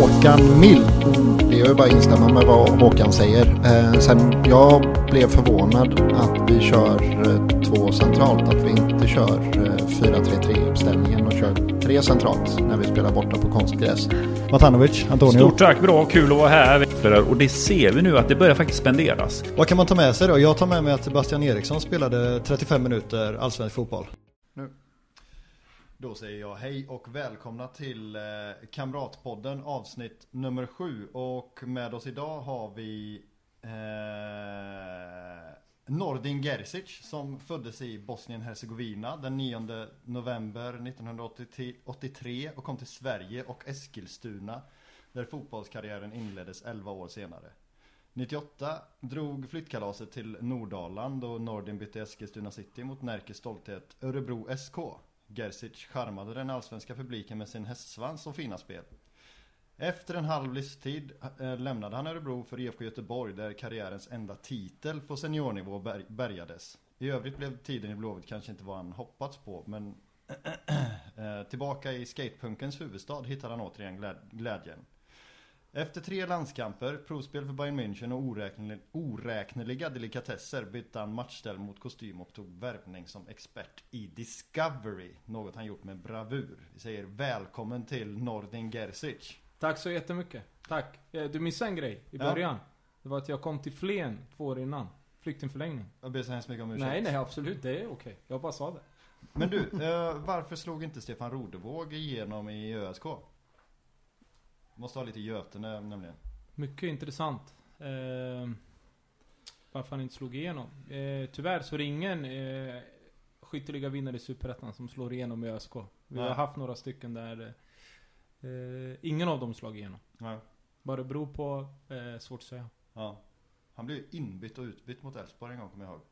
Håkan Mild. Det är ju bara att instämma med vad Håkan säger. Eh, sen jag blev förvånad att vi kör eh, två centralt. Att vi inte kör eh, 4-3-3 uppställningen och kör tre centralt när vi spelar borta på konstgräs. Matanovic, Antonio. Stort tack, bra, kul att vara här. Och det ser vi nu att det börjar faktiskt spenderas. Vad kan man ta med sig då? Jag tar med mig att Sebastian Eriksson spelade 35 minuter allsvensk fotboll. Då säger jag hej och välkomna till eh, Kamratpodden avsnitt nummer sju. Och med oss idag har vi eh, Nordin Gerzic som föddes i Bosnien-Hercegovina den 9 november 1983 och kom till Sverige och Eskilstuna där fotbollskarriären inleddes 11 år senare. 98 drog flyttkalaset till Nordaland och Nordin bytte Eskilstuna City mot Närkes stolthet Örebro SK. Gerzic charmade den allsvenska publiken med sin hästsvans och fina spel. Efter en halv livstid eh, lämnade han Örebro för IFK Göteborg där karriärens enda titel på seniornivå bärgades. I övrigt blev tiden i Blåvitt kanske inte vad han hoppats på men eh, tillbaka i skatepunkens huvudstad hittade han återigen glädjen. Efter tre landskamper, provspel för Bayern München och oräkneliga, oräkneliga delikatesser bytte han matchställ mot kostym och tog värvning som expert i Discovery. Något han gjort med bravur. Vi säger välkommen till Nordin Gerzic. Tack så jättemycket. Tack. Du missade en grej i början. Ja. Det var att jag kom till Flen två år innan. Flyktingförlängning. Jag ber så hemskt mycket om ursäkt. Nej, nej absolut. Det är okej. Jag bara sa det. Men du, eh, varför slog inte Stefan Rodevåg igenom i ÖSK? Måste ha lite Götene nämligen. Mycket intressant. Eh, varför han inte slog igenom. Eh, tyvärr så är det ingen eh, skytteliga vinnare i Superettan som slår igenom i ÖSK. Vi Nej. har haft några stycken där eh, ingen av dem slog igenom. Nej. Vad det beror på, eh, svårt att säga. Ja. Han blev inbytt och utbytt mot Elfsborg en gång kommer jag ihåg.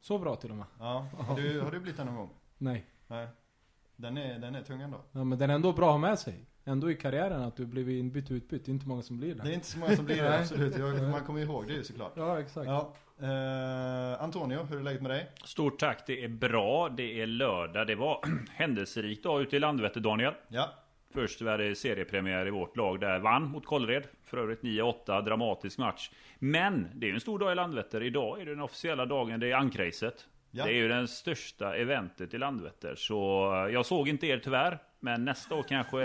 Så bra till och med. Ja. Har du, har du blivit det någon gång? Nej. Nej. Den är, den är tung ändå. Ja men den är ändå bra att ha med sig ändå i karriären att du blivit inbytt och utbytt. Det är inte många som blir det. Det är inte så många som blir det, absolut. Jag, man kommer ihåg det ju såklart. Ja, exakt. Ja. Eh, Antonio, hur är läget med dig? Stort tack, det är bra. Det är lördag. Det var händelserikt dag ute i Landvetter, Daniel. Ja. Först var det seriepremiär i vårt lag där vann mot Kållered. För övrigt 9-8, dramatisk match. Men det är ju en stor dag i Landvetter. Idag är det den officiella dagen, det är ankracet. Ja. Det är ju den största eventet i Landvetter. Så jag såg inte er tyvärr. Men nästa år kanske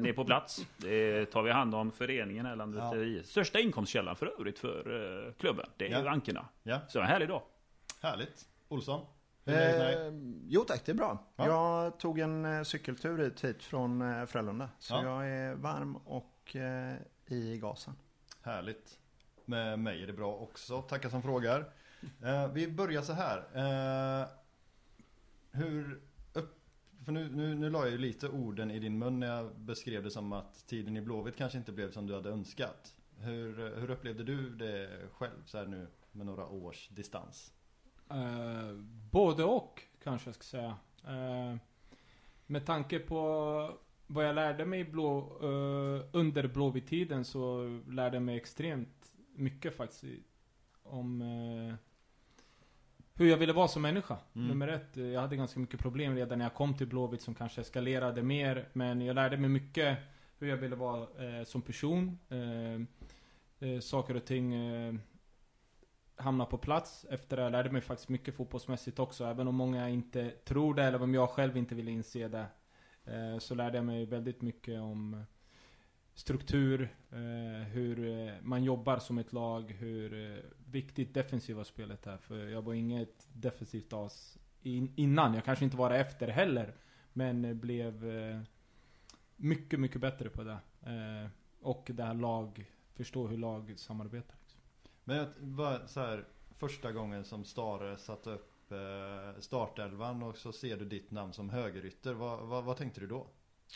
ni är på plats. Det tar vi hand om föreningen här Landvetter ja. Största inkomstkällan för övrigt för klubben. Det är ja. ju ankerna. Ja. Så en härlig dag. Härligt. Olsson? Eh, jo tack, det är bra. Ja. Jag tog en eh, cykeltur hit, hit från eh, Frölunda. Så ja. jag är varm och eh, i gasen. Härligt. Med mig är det bra också. Tackar som frågar. Eh, vi börjar så här. Eh, hur upp, för nu, nu, nu la jag ju lite orden i din mun när jag beskrev det som att tiden i Blåvitt kanske inte blev som du hade önskat. Hur, hur upplevde du det själv så här nu med några års distans? Eh, både och kanske jag ska säga. Eh, med tanke på vad jag lärde mig blå, eh, under Blåvitt-tiden så lärde jag mig extremt mycket faktiskt om eh, hur jag ville vara som människa. Mm. Nummer ett, jag hade ganska mycket problem redan när jag kom till Blåvitt som kanske eskalerade mer. Men jag lärde mig mycket hur jag ville vara eh, som person. Eh, eh, saker och ting eh, hamna på plats. Efter det jag lärde mig faktiskt mycket fotbollsmässigt också. Även om många inte tror det, eller om jag själv inte ville inse det. Eh, så lärde jag mig väldigt mycket om struktur, eh, hur eh, man jobbar som ett lag, hur eh, viktigt defensiva spelet är. För jag var inget defensivt as innan. Jag kanske inte var det efter heller. Men blev mycket, mycket bättre på det. Och det här lag, förstå hur lag samarbetar. Liksom. Men var så här, första gången som Stare satte upp startelvan och så ser du ditt namn som högerytter. Vad, vad, vad tänkte du då?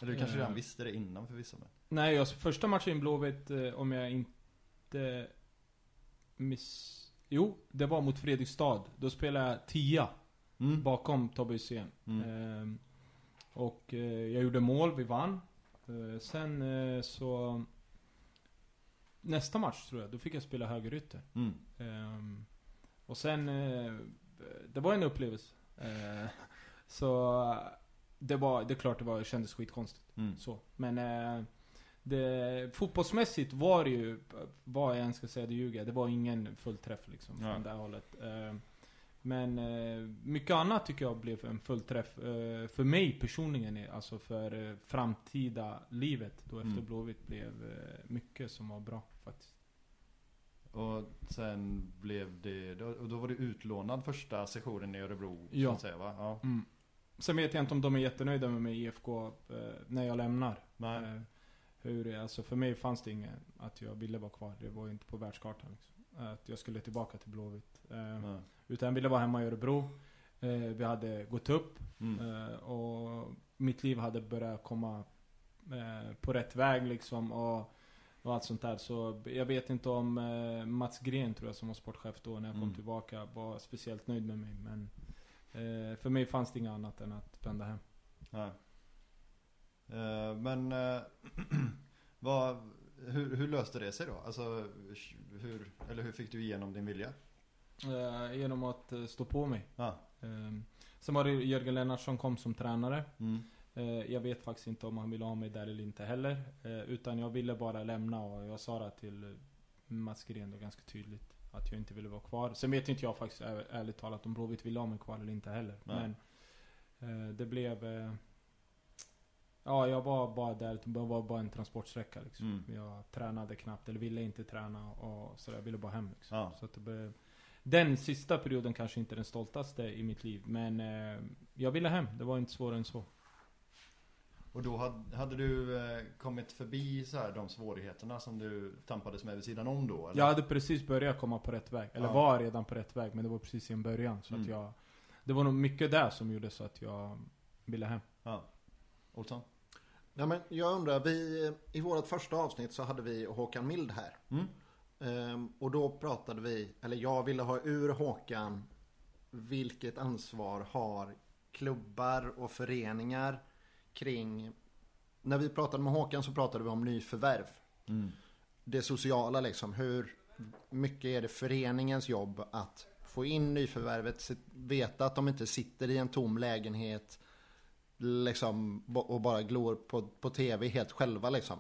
Eller du kanske redan visste det innan förvisso men. Nej, jag, första matchen i Blåvitt, eh, om jag inte miss... Jo, det var mot Fredrikstad. Då spelade jag tia. Mm. Bakom Tobbe Hysén. Mm. Eh, och eh, jag gjorde mål, vi vann. Eh, sen eh, så... Nästa match tror jag, då fick jag spela högerytter. Mm. Ehm, och sen... Eh, det var en upplevelse. så... Det var, det är klart det var, kändes skitkonstigt. Mm. Så. Men det, fotbollsmässigt var det ju, vad jag än ska säga, det ljuger Det var ingen fullträff liksom från ja. det hållet. Eh, men eh, mycket annat tycker jag blev en fullträff. Eh, för mig personligen, alltså för framtida livet. Då efter mm. Blåvitt blev mycket som var bra faktiskt. Och sen blev det, då, då var du utlånad första sessionen i Örebro ja. så att säga va? Ja. Mm. Sen vet jag inte om de är jättenöjda med mig i IFK när jag lämnar. Nej. Eh, hur, alltså för mig fanns det inget att jag ville vara kvar. Det var inte på världskartan. Liksom. Att jag skulle tillbaka till Blåvitt. Eh, utan jag ville vara hemma i Örebro. Eh, vi hade gått upp. Mm. Eh, och mitt liv hade börjat komma eh, på rätt väg liksom. Och, och allt sånt där. Så jag vet inte om Mats Gren tror jag som var sportchef då när jag kom mm. tillbaka var speciellt nöjd med mig. Men Eh, för mig fanns det inget annat än att vända hem. Nej. Eh, men eh, vad, hur, hur, löste det sig då? Alltså, hur, eller hur fick du igenom din vilja? Eh, genom att stå på mig. Ah. sen var det Jörgen Lennartsson kom som tränare. Mm. Jag vet faktiskt inte om han ville ha mig där eller inte heller. utan jag ville bara lämna och jag sa det till Mats Gren då ganska tydligt att jag inte ville vara kvar. Sen vet inte jag faktiskt ärligt talat om Blåvitt ville ha mig kvar eller inte heller. Nej. Men det blev... Ja, jag var bara där. Det var bara en transportsträcka liksom. Mm. Jag tränade knappt, eller ville inte träna. Och så jag ville bara hem liksom. Ja. Så att det blev, den sista perioden kanske inte den stoltaste i mitt liv. Men eh, jag ville hem. Det var inte svårare än så. Och då hade, hade du eh, kommit förbi så här, de svårigheterna som du tampades med vid sidan om då? Eller? Jag hade precis börjat komma på rätt väg. Eller ja. var redan på rätt väg. Men det var precis i en början. Så mm. att jag, det var nog mycket där som gjorde så att jag ville hem. Ja. Olsson? Ja, men jag undrar, vi, i vårt första avsnitt så hade vi Håkan Mild här. Mm. Ehm, och då pratade vi, eller jag ville ha ur Håkan vilket ansvar har klubbar och föreningar kring... När vi pratade med Håkan så pratade vi om nyförvärv. Mm. Det sociala liksom. Hur mycket är det föreningens jobb att få in nyförvärvet, veta att de inte sitter i en tom lägenhet liksom, och bara glor på, på tv helt själva liksom.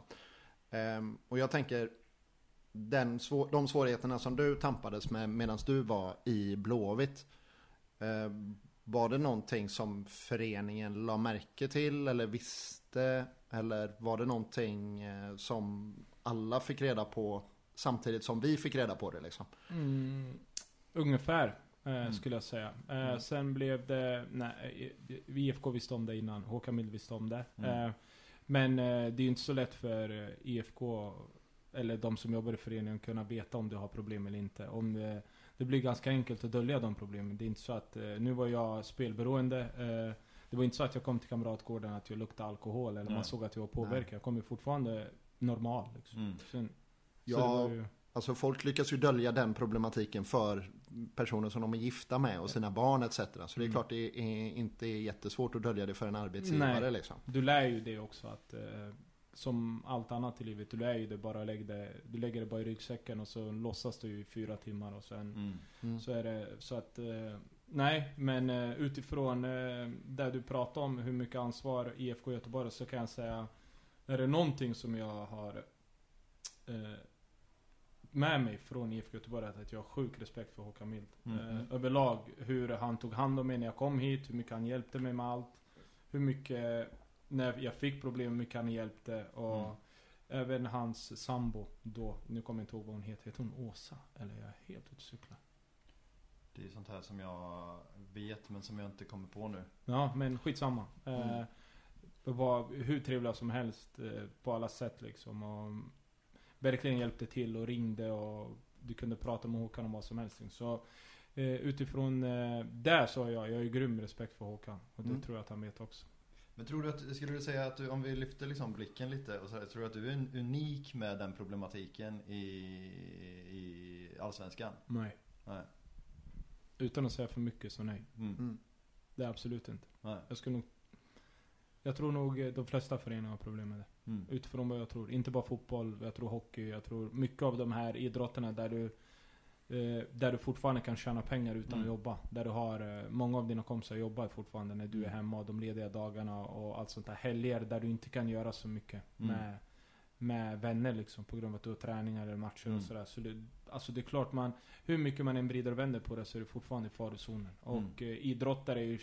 Um, och jag tänker den, de svårigheterna som du tampades med medan du var i Blåvitt. Uh, var det någonting som föreningen la märke till eller visste? Eller var det någonting eh, som alla fick reda på samtidigt som vi fick reda på det liksom? Mm, ungefär. Eh, mm. Skulle jag säga. Eh, mm. Sen blev det, nej, IFK visste om det innan. Håkan Mild visste om det. Mm. Eh, men eh, det är ju inte så lätt för IFK eller de som jobbar i föreningen att kunna veta om du har problem eller inte. Om det, det blir ganska enkelt att dölja de problemen. Det är inte så att, eh, nu var jag spelberoende. Eh, det var inte så att jag kom till Kamratgården att jag luktade alkohol eller Nej. man såg att jag var påverkad. Jag kom ju fortfarande normal. Liksom. Mm. Sen, ja, ju... alltså folk lyckas ju dölja den problematiken för personer som de är gifta med och sina barn etc. Så det är mm. klart det är inte är jättesvårt att dölja det för en arbetsgivare Nej. liksom. Du lär ju det också att eh, som allt annat i livet, du lär ju det bara lägg det, du lägger det bara i ryggsäcken och så låtsas du i fyra timmar och sen mm. Mm. så är det så att eh, Nej, men eh, utifrån där du pratar om hur mycket ansvar IFK Göteborg så kan jag säga Är det någonting som jag har med mig från IFK Göteborg att jag har sjuk respekt för Håkan Mild. Mm. mm. överlag hur han tog hand om mig när jag kom hit, hur mycket han hjälpte mig med allt. Hur mycket när jag fick problem, hur mycket han hjälpte. Och mm. även hans sambo då, nu kommer jag inte ihåg vad hon heter. Heter hon Åsa? Eller jag är helt ute och cyklar. Det är sånt här som jag vet men som jag inte kommer på nu. Ja, men skitsamma. Mm. Eh, var hur trevliga som helst eh, på alla sätt liksom. Och verkligen hjälpte till och ringde och du kunde prata med Håkan om vad som helst. Så eh, utifrån eh, där sa jag, jag har ju grym respekt för Håkan. Och det mm. tror jag att han vet också. Men tror du att, skulle du säga att du, om vi lyfter liksom blicken lite och så här, tror du att du är unik med den problematiken i, i Allsvenskan? Nej. nej. Utan att säga för mycket så nej. Mm. Mm. Det är absolut inte. Nej. Jag skulle nog jag tror nog de flesta föreningar har problem med det. Mm. Utifrån vad jag tror. Inte bara fotboll, jag tror hockey. Jag tror mycket av de här idrotterna där du Eh, där du fortfarande kan tjäna pengar utan mm. att jobba. Där du har, eh, många av dina kompisar jobbar fortfarande när du är mm. hemma och de lediga dagarna och allt sånt där. Helger där du inte kan göra så mycket mm. med med vänner liksom på grund av att du har träningar eller matcher Mm. och sådär. Så det, alltså det är klart man, hur mycket man än vrider och vänder på det så är det fortfarande i farozonen. Mm. Och eh, idrottare är ju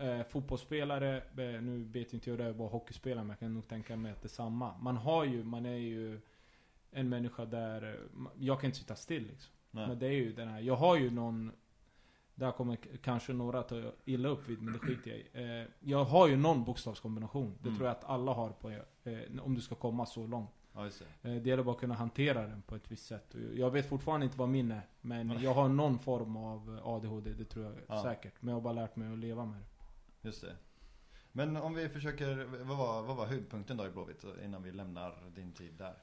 eh, fotbollsspelare, eh, nu vet inte jag det var hockeyspelare men jag kan nog tänka mig att det är samma. Man har ju, man är ju en människa där, eh, jag kan inte sitta still liksom. Nej. Men det är ju den här, jag har ju någon där kommer kanske några ta illa upp vid, men det skiter jag i. Eh, jag har ju någon bokstavskombination. Det Mm. tror jag att alla har på, eh, om du ska komma så långt. Det. Eh, det gäller bara att kunna hantera den på ett visst sätt. Jag vet fortfarande inte vad min är. Men jag har någon form av ADHD, det tror jag Ja. säkert. Men jag har bara lärt mig att leva med det. Just det. Men om vi försöker, vad var, vad var höjdpunkten då i Blåvitt innan vi lämnar din tid där?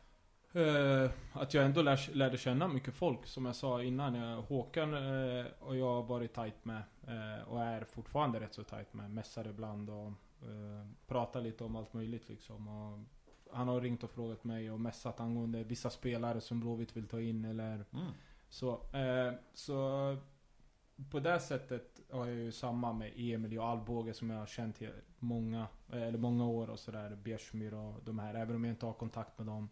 Eh, att jag ändå lär, lärde känna mycket folk. Som jag sa innan. Jag, Håkan eh, och jag har varit tight med. Eh, och är fortfarande rätt så tight med. Mässar ibland och pratar lite om allt möjligt liksom. Och han har ringt och frågat mig och mässat angående vissa spelare som Blåvitt vill ta in eller Mm. så. Så på det sättet har jag ju samma med Emil och Alvbåge som jag har känt i många, eh, eller många år och sådär. Bjärsmyr och de här. Även om jag inte har kontakt med dem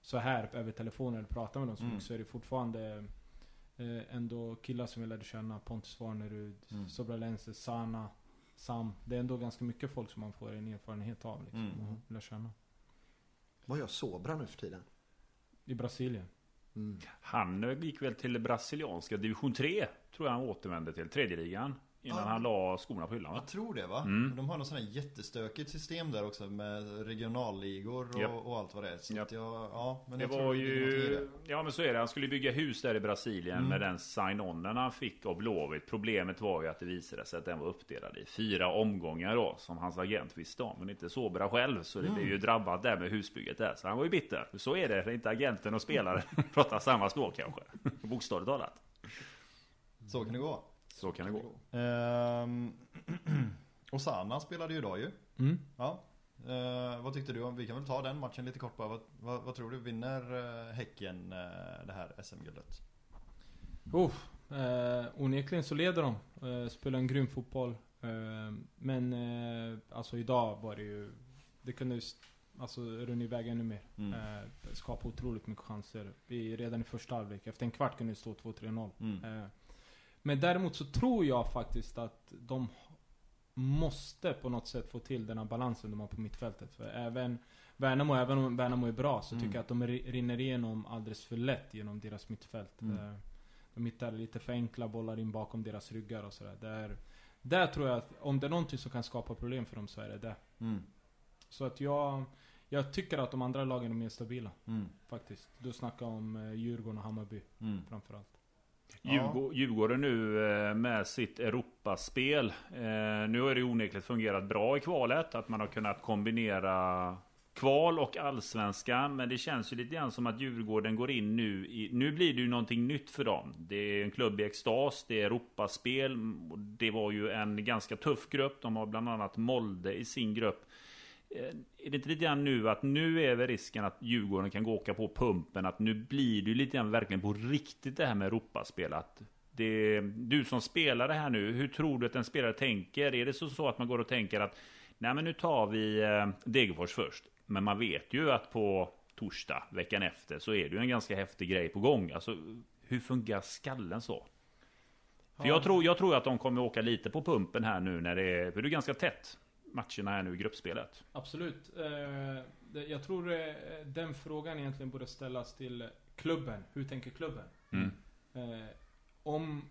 så här över telefonen eller pratar med dem så, Mm. mycket, så är det fortfarande eh, ändå killar som jag lärde känna. Pontus Farnerud, Mm. Sobralense, Sana, Sam. Det är ändå ganska mycket folk som man får en erfarenhet av liksom, Mm. och lär känna. Vad gör Sobra nu för tiden? I Brasilien. Mm. Han gick väl till brasilianska division 3. Tror jag han återvände till. Tredje ligan. Innan Ja. han la skorna på hyllan va? Jag tror det va? Mm. De har något sånt här jättestökigt system där också med regionalligor och, Japp. och allt vad det är. Så att jag, ja, men Det var ju... det. Ja men så är det. Han skulle bygga hus där i Brasilien Mm. med den sign-onen han fick av Blåvitt. Problemet var ju att det visade sig att den var uppdelad i fyra omgångar då. Som hans agent visste om. Men inte så bra själv. Så det Mm. blev ju drabbat där med husbygget där. Så han var ju bitter. Så är det. Det är inte agenten och spelaren pratar samma språk kanske. Bokstavligt talat. Så kan det gå. Så kan det gå. Ehm, Osana spelade ju idag ju. Mm. Ja. Eh, vad tyckte du om, vi kan väl ta den matchen lite kort bara. Vad, vad, vad tror du, vinner uh, Häcken eh, det här SM-guldet? Oh, eh, onekligen så leder de. Eh, spelar en grym fotboll. Eh, men eh, alltså idag var det ju... Det kunde ju alltså, runnit iväg ännu mer. Mm. Eh, skapa otroligt mycket chanser. Vi, redan i första halvlek. Efter en kvart kunde det stå 2-3-0. Mm. Men däremot så tror jag faktiskt att de måste på något sätt få till den här balansen de har på mittfältet. För även Värnamo, även om Värnamo är bra, så Mm. tycker jag att de ri- rinner igenom alldeles för lätt genom deras mittfält. Mm. Eh, De hittar lite för enkla bollar in bakom deras ryggar och sådär. Där, där tror jag att om det är någonting som kan skapa problem för dem så är det det. Mm. Så att jag, jag tycker att de andra lagen är mer stabila. Mm. Faktiskt. Du snackar om eh, Djurgården och Hammarby Mm. framförallt. Djurgården, Djurgården nu eh, med sitt Europaspel. Eh, nu har det onekligen fungerat bra i kvalet. Att man har kunnat kombinera kval och allsvenskan. Men det känns ju lite grann som att Djurgården går in nu i... Nu blir det ju någonting nytt för dem. Det är en klubb i extas, det är Europaspel. Det var ju en ganska tuff grupp. De har bland annat Molde i sin grupp. Eh, Är det inte lite grann nu att nu är väl risken att Djurgården kan gå åka på pumpen att nu blir det lite grann verkligen på riktigt det här med Europaspel att det, du som spelar det här nu, hur tror du att en spelare tänker? Är det så, så att man går och tänker att nej men nu tar vi eh, Degerfors först. Men man vet ju att på torsdag veckan efter så är det ju en ganska häftig grej på gång. Alltså hur fungerar skallen så? För jag tror, jag tror att de kommer åka lite på pumpen här nu när det är, för det är ganska tätt matcherna här nu i gruppspelet. Absolut. Eh, jag tror eh, den frågan egentligen borde ställas till klubben. Hur tänker klubben? Mm. Eh, om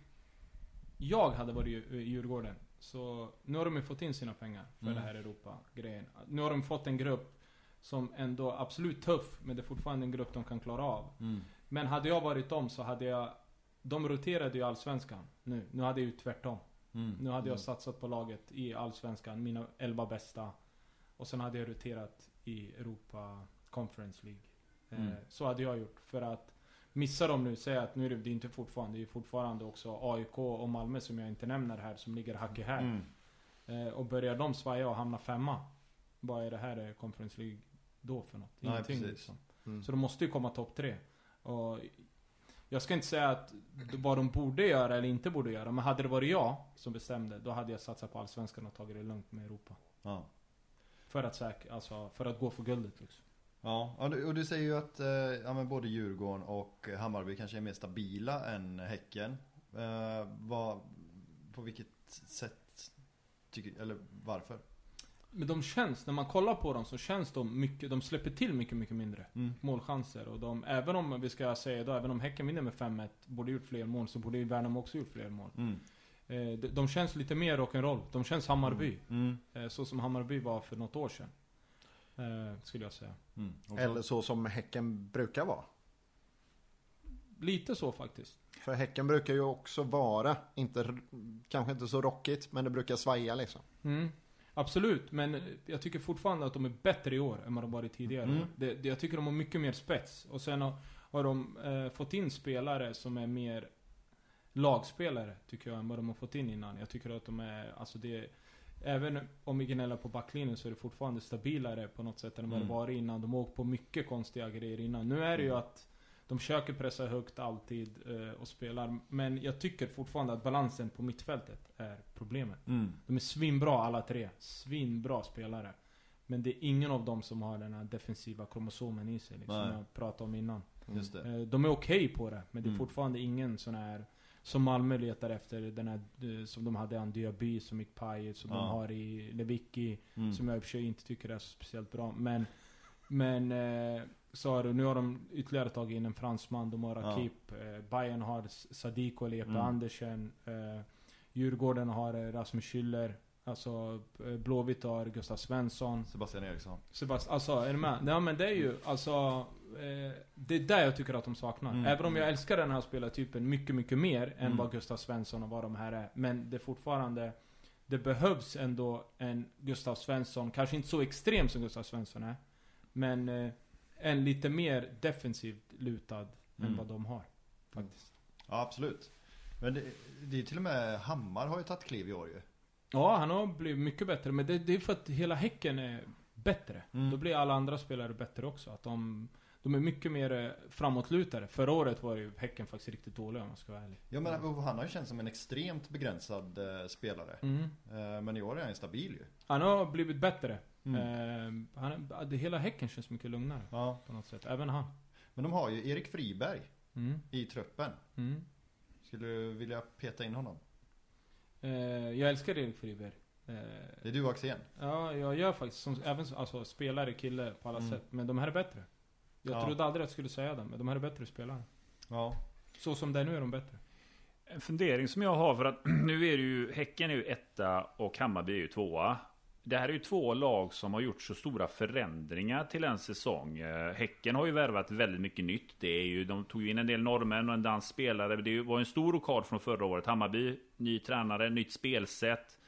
jag hade varit i i Djurgården, så nu har de ju fått in sina pengar för Mm. det här Europa-grejen. Nu har de fått en grupp som ändå absolut tuff, men det är fortfarande en grupp de kan klara av. Mm. Men hade jag varit dem så hade jag... De roterade ju Allsvenskan nu. Nu hade jag ju tvärtom. Mm. Nu hade jag Mm. satsat på laget i Allsvenskan, mina 11 bästa. Och sen hade jag roterat i Europa Conference League. Eh, Mm. Så hade jag gjort. För att missa dem nu, säga att nu är det, det är inte fortfarande, det är fortfarande också AIK och Malmö som jag inte nämner här, som ligger hack i häl. Mm. Eh, och börjar de svaja och hamna femma. Vad är det här eh, Conference League då för något? Nej, Ingenting precis. liksom. Mm. Så de måste ju komma topp tre. Och jag ska inte säga att vad de borde göra eller inte borde göra. Men hade det varit jag som bestämde, då hade jag satsat på Allsvenskan och tagit det lugnt med Europa. Ja. För att säkra, alltså för att gå för guldet liksom. Ja, och du, och du säger ju att eh, ja, men både Djurgården och Hammarby kanske är mer stabila än Häcken. Eh, vad, på vilket sätt, tycker, eller varför? Men de känns, när man kollar på dem så känns de mycket, de släpper till mycket, mycket mindre Mm. målchanser. Och de, även om vi ska säga då, även om Häcken vinner med 5-1, borde gjort fler mål, så borde ju Värnamo också gjort fler mål. Mm. Eh, de, de känns lite mer rock'n'roll. De känns Hammarby. Mm. Eh, så som Hammarby var för något år sedan. Eh, skulle jag säga. Mm. Eller så som Häcken brukar vara. Lite så faktiskt. För Häcken brukar ju också vara, inte, kanske inte så rockigt, men det brukar svaja liksom. Mm. Absolut, men jag tycker fortfarande att de är bättre i år än vad de varit tidigare. Mm. Det, det, jag tycker de har mycket mer spets. Och sen har, har de eh, fått in spelare som är mer lagspelare, tycker jag, än vad de har fått in innan. Jag tycker att de är, alltså det Även om vi gnäller på backlinjen så är det fortfarande stabilare på något sätt än vad Mm. det var innan. De har åkt på mycket konstiga grejer innan. Nu är det ju att de försöker pressa högt alltid eh, och spelar. Men jag tycker fortfarande att balansen på mittfältet är problemet. Mm. De är svinbra alla tre. Svinbra spelare. Men det är ingen av dem som har den här defensiva kromosomen i sig. Liksom, Nej. som jag pratade om innan. Just det. Eh, De är okej på det, men det är Mm. fortfarande ingen sån här som Malmö letar efter, den här eh, som de hade en Diaby som gick paj, som Ja. de har i Lewicki, Mm. som jag i och för sig inte tycker är så speciellt bra. Men, men har du, nu har de ytterligare tagit in en fransman, de har Ja. Rakip, eh, Bayern har Sadiko Lepe Mm. Andersen, eh, Djurgården har eh, Rasmus Schüller, alltså Blåvitt har Gustav Svensson. Sebastian Eriksson. Sebastian, alltså är du med? Ja men det är ju, alltså eh, Det är där jag tycker att de saknar. Mm. Även om jag älskar den här spelartypen mycket, mycket mer än Mm. vad Gustav Svensson och vad de här är. Men det är fortfarande Det behövs ändå en Gustav Svensson, kanske inte så extrem som Gustav Svensson är. Men eh, en lite mer defensivt lutad än Mm. vad de har. Faktiskt. Ja, absolut. Men det, det är till och med Hammar har ju tagit kliv i år ju. Ja, han har blivit mycket bättre. Men det, det är för att hela Häcken är bättre. Mm. Då blir alla andra spelare bättre också. Att de, de är mycket mer eh, framåtlutade. Förra året var ju Häcken faktiskt riktigt dålig om man ska vara ärlig. Ja men han har ju känts som en extremt begränsad eh, spelare. Mm. Eh, men i år är han stabil ju. Han har blivit bättre. Mm. Eh, han, det, hela Häcken känns mycket lugnare. Ja. På något sätt. Även han. Men de har ju Erik Friberg Mm. i truppen. Mm. Skulle du vilja peta in honom? Eh, jag älskar Erik Friberg. Eh, Det är du Axén. ja, jag gör faktiskt som, även alltså, spelare, kille på alla Mm. sätt. Men de här är bättre. Jag Ja. trodde aldrig att jag skulle säga det, men de här är bättre spelare. Ja. Så som det är nu är de bättre. En fundering som jag har för att nu är det ju Häcken är ju etta och Hammarby är ju tvåa. Det här är ju två lag som har gjort så stora förändringar till en säsong. Eh, Häcken har ju värvat väldigt mycket nytt. Det är ju, de tog ju in en del norrmän och en dansk spelare. Det var en stor rokad från förra året. Hammarby, ny tränare, nytt spelsätt.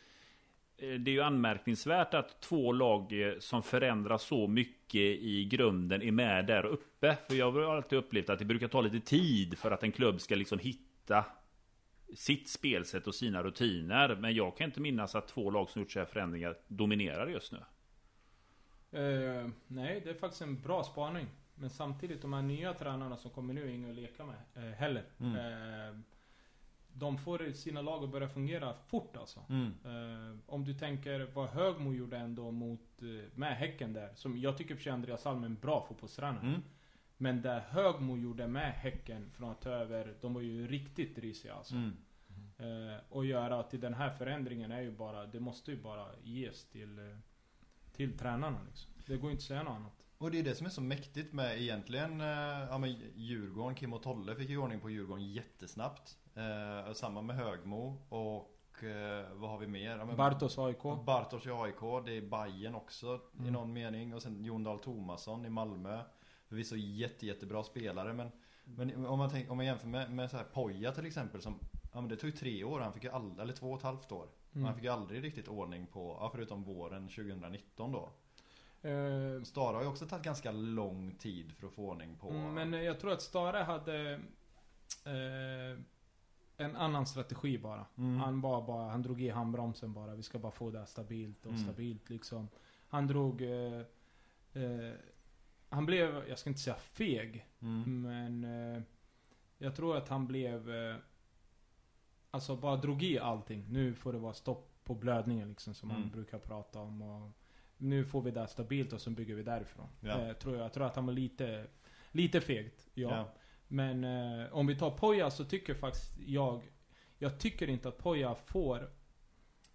Eh, det är ju anmärkningsvärt att två lag eh, som förändrar så mycket i grunden är med där uppe. För jag har alltid upplevt att det brukar ta lite tid för att en klubb ska liksom hitta sitt spelsätt och sina rutiner. Men jag kan inte minnas att två lag som gjort så här förändringar dominerar just nu. Eh, nej, det är faktiskt en bra spaning. Men samtidigt, de här nya tränarna som kommer nu är inga att leka med eh, heller. Mm. Eh, de får sina lag att börja fungera fort alltså. Mm. Om du tänker vad Högmo gjorde ändå mot, med Häcken där. Som jag tycker för sig Andreas Alm är en bra fotbollstränare. Mm. Men det Högmo gjorde med Häcken från att ta över, de var ju riktigt risiga alltså. Mm. Eh, och göra till den här förändringen är ju bara, det måste ju bara ges till, eh, till tränarna liksom. Det går ju inte att säga något annat. Och det är det som är så mäktigt med egentligen eh, ja, men Djurgården, Kim och Tolle fick ju ordning på Djurgården jättesnabbt. Eh, och samma med Högmo och eh, vad har vi mer? Ja, Bartos AIK. Bartos i AIK, det är Bayern också i Mm. någon mening. Och sen Jon Dahl Tomasson i Malmö. Förvisso jätte, jättebra spelare men, men om, man tänk, om man jämför med, med så här Poja till exempel som Ja men det tog ju tre år, han fick ju all, eller två och ett halvt år. Mm. Han fick ju aldrig riktigt ordning på, ja, förutom våren 2019 då. Eh, Stara har ju också tagit ganska lång tid för att få ordning på Mm, Men jag tror att Stare hade eh, en annan strategi bara. Mm. Han var bara, han drog i handbromsen bara. Vi ska bara få det här stabilt och Mm. stabilt liksom. Han drog... Eh, eh, han blev, jag ska inte säga feg, Mm. men eh, jag tror att han blev... Eh, alltså bara drog i allting. Nu får det vara stopp på blödningen liksom som Mm. man brukar prata om. Och, nu får vi det stabilt och så bygger vi därifrån. Ja. Eh, tror jag. jag tror att han var lite, lite fegt. Ja. Ja. Men eh, om vi tar Poja så tycker faktiskt jag Jag tycker inte att Poja får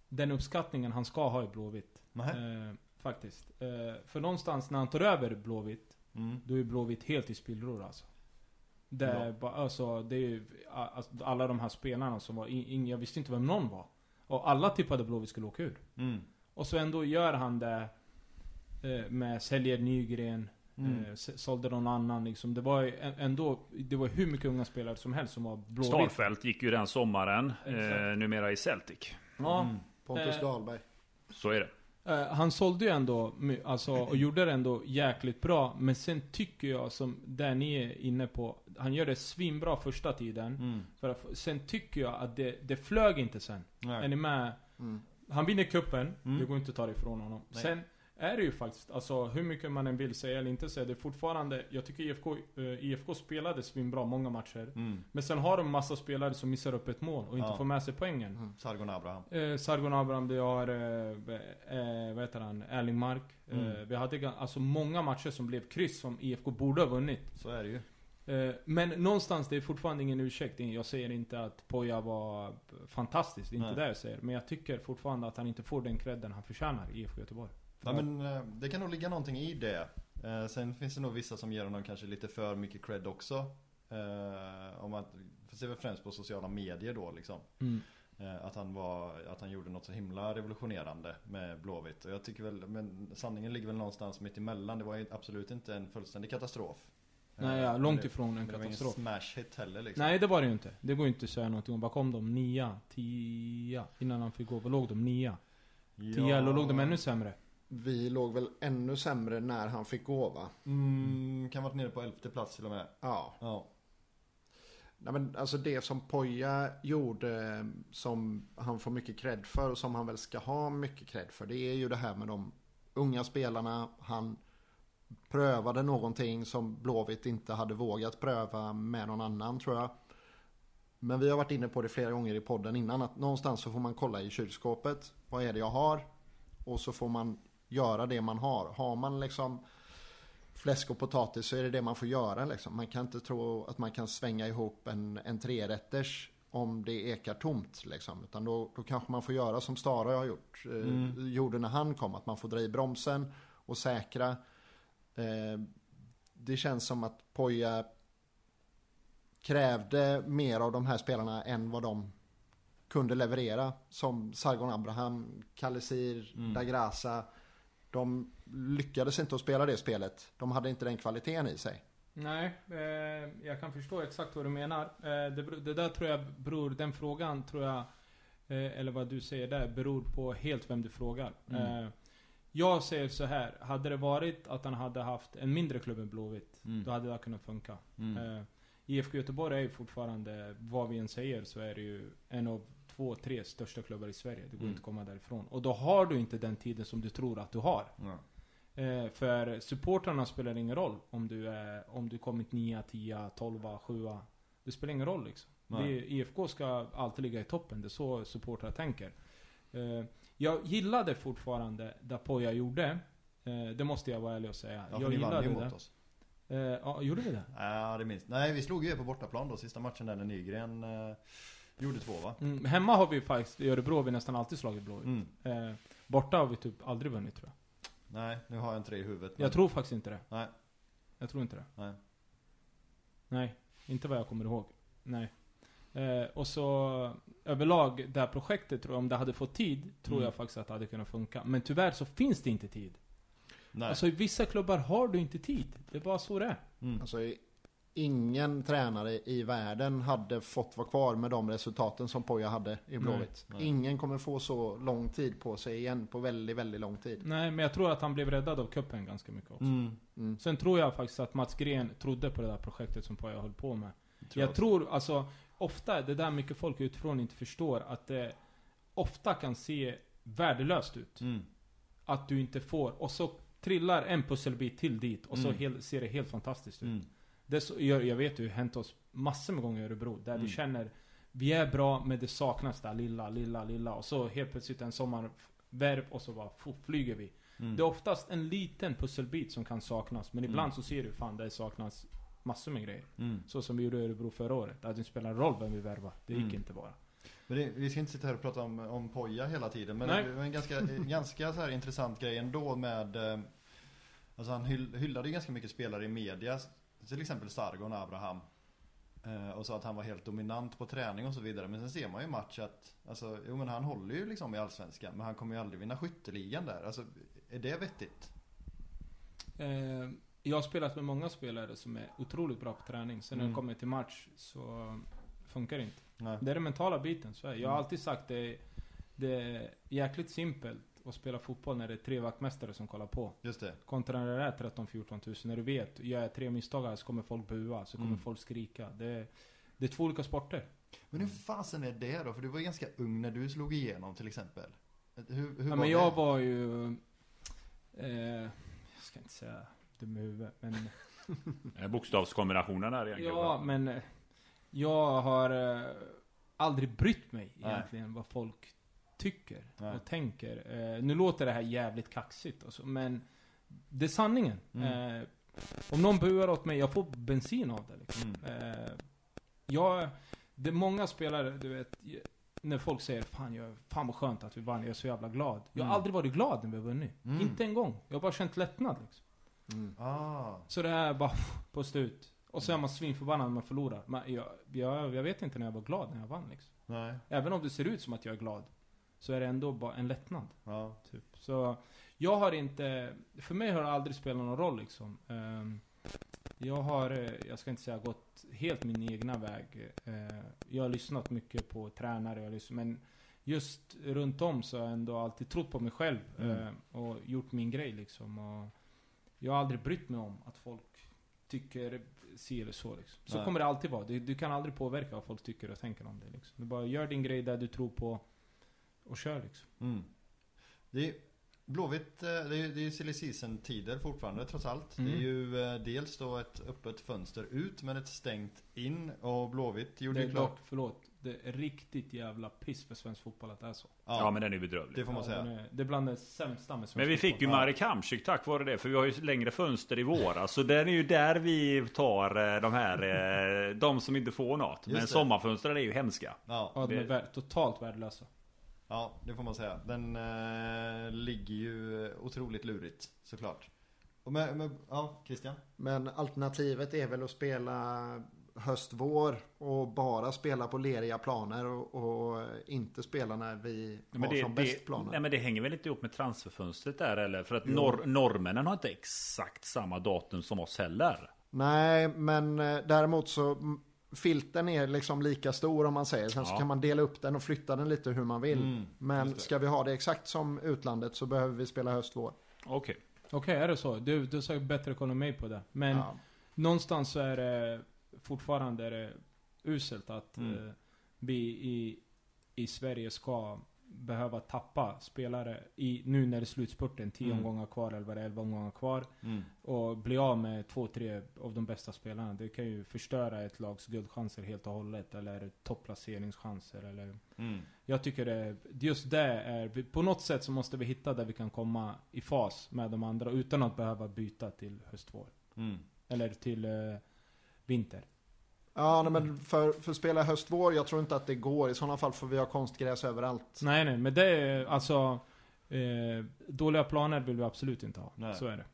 Den uppskattningen han ska ha i Blåvitt. Eh, faktiskt. Eh, för någonstans när han tar över Blåvitt Mm. Då är Blåvitt helt i spillror alltså. Det är Ja. alltså, det är ju, alltså, alla de här spelarna som var, in, jag visste inte vem någon var. Och alla tippade Blåvitt skulle åka ur. Mm. Och så ändå gör han det eh, med säljer Nygren, Mm. eh, sålde någon annan liksom. Det var ändå, det var hur mycket unga spelare som helst som var Blåvitt. Starfelt gick ju den sommaren. Eh, numera i Celtic. Ja. Mm. Pontus Eh, Dahlberg. Så är det. Eh, han sålde ju ändå, alltså, och gjorde det ändå jäkligt bra. Men sen tycker jag, som där ni är inne på, han gör det svinbra första tiden. Mm. För att, sen tycker jag att det, det flög inte sen. Nej. Är ni med? Mm. Han vinner kuppen Mm. det går inte att ta det ifrån honom. Nej. Sen är det ju faktiskt, alltså hur mycket man än vill säga eller inte säga, det är fortfarande, jag tycker IFK, eh, IFK spelade svinbra många matcher. Mm. Men sen har de massa spelare som missar upp ett mål och inte Ja. får med sig poängen. Mm. Sargon Abraham. Eh, Sargon Abraham, vi har, eh, eh, vad heter han, Erling Mark. Eh, Mm. vi hade alltså många matcher som blev kryss som IFK borde ha vunnit. Så är det ju. Eh, men någonstans, det är fortfarande ingen ursäkt. Jag säger inte att Poja var fantastisk, det är inte Nej. det jag säger. Men jag tycker fortfarande att han inte får den credden han förtjänar i IFK Göteborg. Ja, men eh, det kan nog ligga någonting i det. Eh, Sen finns det nog vissa som ger honom kanske lite för mycket cred också. Eh, Om man får se väl främst på sociala medier då liksom. Mm. Att han var, att han gjorde något så himla revolutionerande med Blåvitt. Och jag tycker väl, men sanningen ligger väl någonstans mitt emellan. Det var ju absolut inte en fullständig katastrof. Nej, ja, långt det, ifrån en men det var ingen katastrof. smash hit heller liksom. Nej, det var det ju inte. Det går ju inte att säga någonting om. Vad kom de? Nia? Tia? Innan han fick gå. Vad låg de? Nia? Tia? Eller låg de ännu sämre? Vi låg väl ännu sämre när han fick gå va? Mm, kan varit nere på elfte plats till och med. Ja. Ja. Nej, men alltså det som Poja gjorde som han får mycket cred för och som han väl ska ha mycket cred för. Det är ju det här med de unga spelarna. Han prövade någonting som Blåvitt inte hade vågat pröva med någon annan tror jag. Men vi har varit inne på det flera gånger i podden innan att någonstans så får man kolla i kylskåpet. Vad är det jag har? Och så får man göra det man har. Har man liksom fläsk och potatis så är det det man får göra liksom. Man kan inte tro att man kan svänga ihop en, en trerätters om det ekar tomt liksom. Utan då, då kanske man får göra som Stara har gjort. Eh, Mm. Gjorde när han kom. Att man får dra i bromsen och säkra. Eh, det känns som att Poja krävde mer av de här spelarna än vad de kunde leverera. Som Sargon Abraham, Kalesir, Mm. Dagrasa. De lyckades inte att spela det spelet. De hade inte den kvaliteten i sig. Nej, eh, jag kan förstå exakt vad du menar. Eh, det, det där tror jag beror, den frågan tror jag, eh, eller vad du säger där, beror på helt vem du frågar. Mm. Eh, jag säger så här, hade det varit att han hade haft en mindre klubb än Blåvitt, Mm. då hade det kunnat funka. Mm. Eh, IFK Göteborg är ju fortfarande, vad vi än säger, så är det ju en av två, tre största klubbar i Sverige. Det går Mm. inte att komma därifrån. Och då har du inte den tiden som du tror att du har. Eh, för supportrarna spelar ingen roll om du är, om du kommit 9, 10, 12, 7. Det spelar ingen roll liksom. Det, IFK ska alltid ligga i toppen. Det är så supportrar tänker. Eh, jag gillade fortfarande det Poja gjorde. Eh, det måste jag vara ärlig och säga. Ja, jag gillade mot det. oss. Eh, ja, gjorde vi det? Ja, det minns Nej, vi slog ju er på bortaplan då, sista matchen där när Nygren eh, gjorde två va? Mm, hemma har vi faktiskt, i Örebro har vi nästan alltid slagit Blåvitt. Mm. Eh, borta har vi typ aldrig vunnit tror jag. Nej, nu har jag inte det i huvudet. men- Jag tror faktiskt inte det. Nej. Jag tror inte det. Nej. Nej, inte vad jag kommer ihåg. Nej. Eh, och så överlag, det här projektet, tror jag, om det hade fått tid, tror Mm. jag faktiskt att det hade kunnat funka. Men tyvärr så finns det inte tid. Nej. Alltså i vissa klubbar har du inte tid. Det är bara så det är. Mm. Alltså, ingen tränare i världen hade fått vara kvar med de resultaten som Poja hade i Blåvitt. Ingen kommer få så lång tid på sig igen på väldigt, väldigt lång tid. Nej, men jag tror att han blev räddad av kuppen ganska mycket också. Mm. Mm. Sen tror jag faktiskt att Mats Gren trodde på det där projektet som Poja höll på med. Tror jag jag tror, alltså, ofta, det där mycket folk utifrån inte förstår, att det ofta kan se värdelöst ut. Mm. Att du inte får, och så trillar en pusselbit till dit, och så Mm. ser det helt fantastiskt ut. Mm. Det jag, jag vet ju, det har hänt oss massor med gånger i Örebro, där Mm. vi känner vi är bra, men det saknas där lilla, lilla, lilla. Och så helt plötsligt en sommarvärv och så bara fo- flyger vi. Mm. Det är oftast en liten pusselbit som kan saknas. Men ibland mm. så ser du fan det saknas massor med grejer. Mm. Så som vi gjorde i Örebro förra året. Att det spelar roll vem vi värvar. Det gick mm. inte bara. Men det, vi ska inte sitta här och prata om, om Poja hela tiden. Men Nej. det var en ganska, ganska så här intressant grej ändå med eh, Alltså han hyllade ju ganska mycket spelare i media. Till exempel Sargon Abraham. Eh, och sa att han var helt dominant på träning och så vidare. Men sen ser man ju i match att alltså, jo, men han håller ju liksom i Allsvenskan. Men han kommer ju aldrig vinna skytteligan där. Alltså, är det vettigt? Eh, jag har spelat med många spelare som är otroligt bra på träning. Sen mm. när det kommer till match så funkar det inte. Nej. Det är den mentala biten. Så är. Jag har mm. alltid sagt det, det är jäkligt simpelt att spela fotboll när det är tre vaktmästare som kollar på. Just det. Kontra när det är 13-14 tusen. När du vet, gör jag tre misstag här så kommer folk bua, så kommer mm. folk skrika. Det, det är två olika sporter. Men hur fasen är det då? För du var ganska ung när du slog igenom till exempel. Hur, hur ja, var men det? jag var ju... Eh, jag ska inte säga dum i huvudet, men... Bokstavskombinationen där egentligen. Ja, men... Eh, jag har eh, aldrig brytt mig egentligen Nej. vad folk tycker Nej. och tänker. Eh, nu låter det här jävligt kaxigt alltså, men det är sanningen. Mm. Eh, om någon buar åt mig, jag får bensin av det liksom. Mm. Eh, jag, det är många spelare, du vet, när folk säger fan, jag, fan vad skönt att vi vann, jag är så jävla glad. Jag har mm. aldrig varit glad när vi har vunnit. Mm. Inte en gång. Jag har bara känt lättnad liksom. Mm. Ah. Så det är bara på slut. Och så är man svinförbannad när man förlorar. Men jag, jag, jag vet inte när jag var glad när jag vann liksom. Nej. Även om det ser ut som att jag är glad. Så är det ändå bara en lättnad. Ja. Typ. Så jag har inte, för mig har det aldrig spelat någon roll liksom. Um, jag har, eh, jag ska inte säga gått helt min egna väg. Uh, jag har lyssnat mycket på tränare, jag lyssnat, men just runt om så har jag ändå alltid trott på mig själv. Mm. Uh, och gjort min grej liksom. Och jag har aldrig brytt mig om att folk tycker si eller så liksom. Så Nej. kommer det alltid vara. Du, du, kan aldrig påverka vad folk tycker och tänker om det liksom. Du bara gör din grej där du tror på och kör liksom. Mm. Det är Blåvitt, eh, det är, det är silly season tider fortfarande trots allt. Mm. Det är ju eh, dels då ett öppet fönster ut men ett stängt in och Blåvitt gjorde ju klart. Dock, förlåt. Det är riktigt jävla piss för svensk fotboll att det är så. Ja, ja men den är bedrövlig. Det får man säga. Är, det är bland det sämsta med svensk Men vi fick fotboll. ju Marek Hamsik tack vare det. För vi har ju längre fönster i våras. Så det är ju där vi tar eh, de här, de som inte får något. Just men sommarfönstren är ju hemska. Ja, ja de är totalt värdelösa. Ja, det får man säga. Den eh, ligger ju otroligt lurigt, såklart. Och med, med, ja, Christian? Men alternativet är väl att spela höst-vår och bara spela på leriga planer och, och inte spela när vi har det, som bäst planer. Nej men det hänger väl inte ihop med transferfönstret där eller? För att nor norrmännen har inte exakt samma datum som oss heller. Nej, men eh, däremot så filten är liksom lika stor om man säger. Sen ja. så kan man dela upp den och flytta den lite hur man vill. Mm, Men ska vi ha det exakt som utlandet så behöver vi spela höst-vår. Okej. Okay. Okej, okay, är det så? Du, du har bättre koll än mig på det. Men ja. någonstans så är det fortfarande är det uselt att mm. eh, vi i, i Sverige ska behöva tappa spelare i, nu när det är slutspurten, 10 mm. omgångar kvar eller vad det är, 11 omgångar kvar. Mm. Och bli av med två, tre av de bästa spelarna. Det kan ju förstöra ett lags guldchanser helt och hållet. Eller topplaceringschanser eller... Mm. Jag tycker det, just det är, på något sätt så måste vi hitta där vi kan komma i fas med de andra utan att behöva byta till höstvår. Mm. Eller till eh, vinter. Ja, nej, men för, för att spela höst-vår, jag tror inte att det går. I sådana fall får vi ha konstgräs överallt. Nej, nej, men det är alltså... Eh, dåliga planer vill vi absolut inte ha. Nej. Så är det.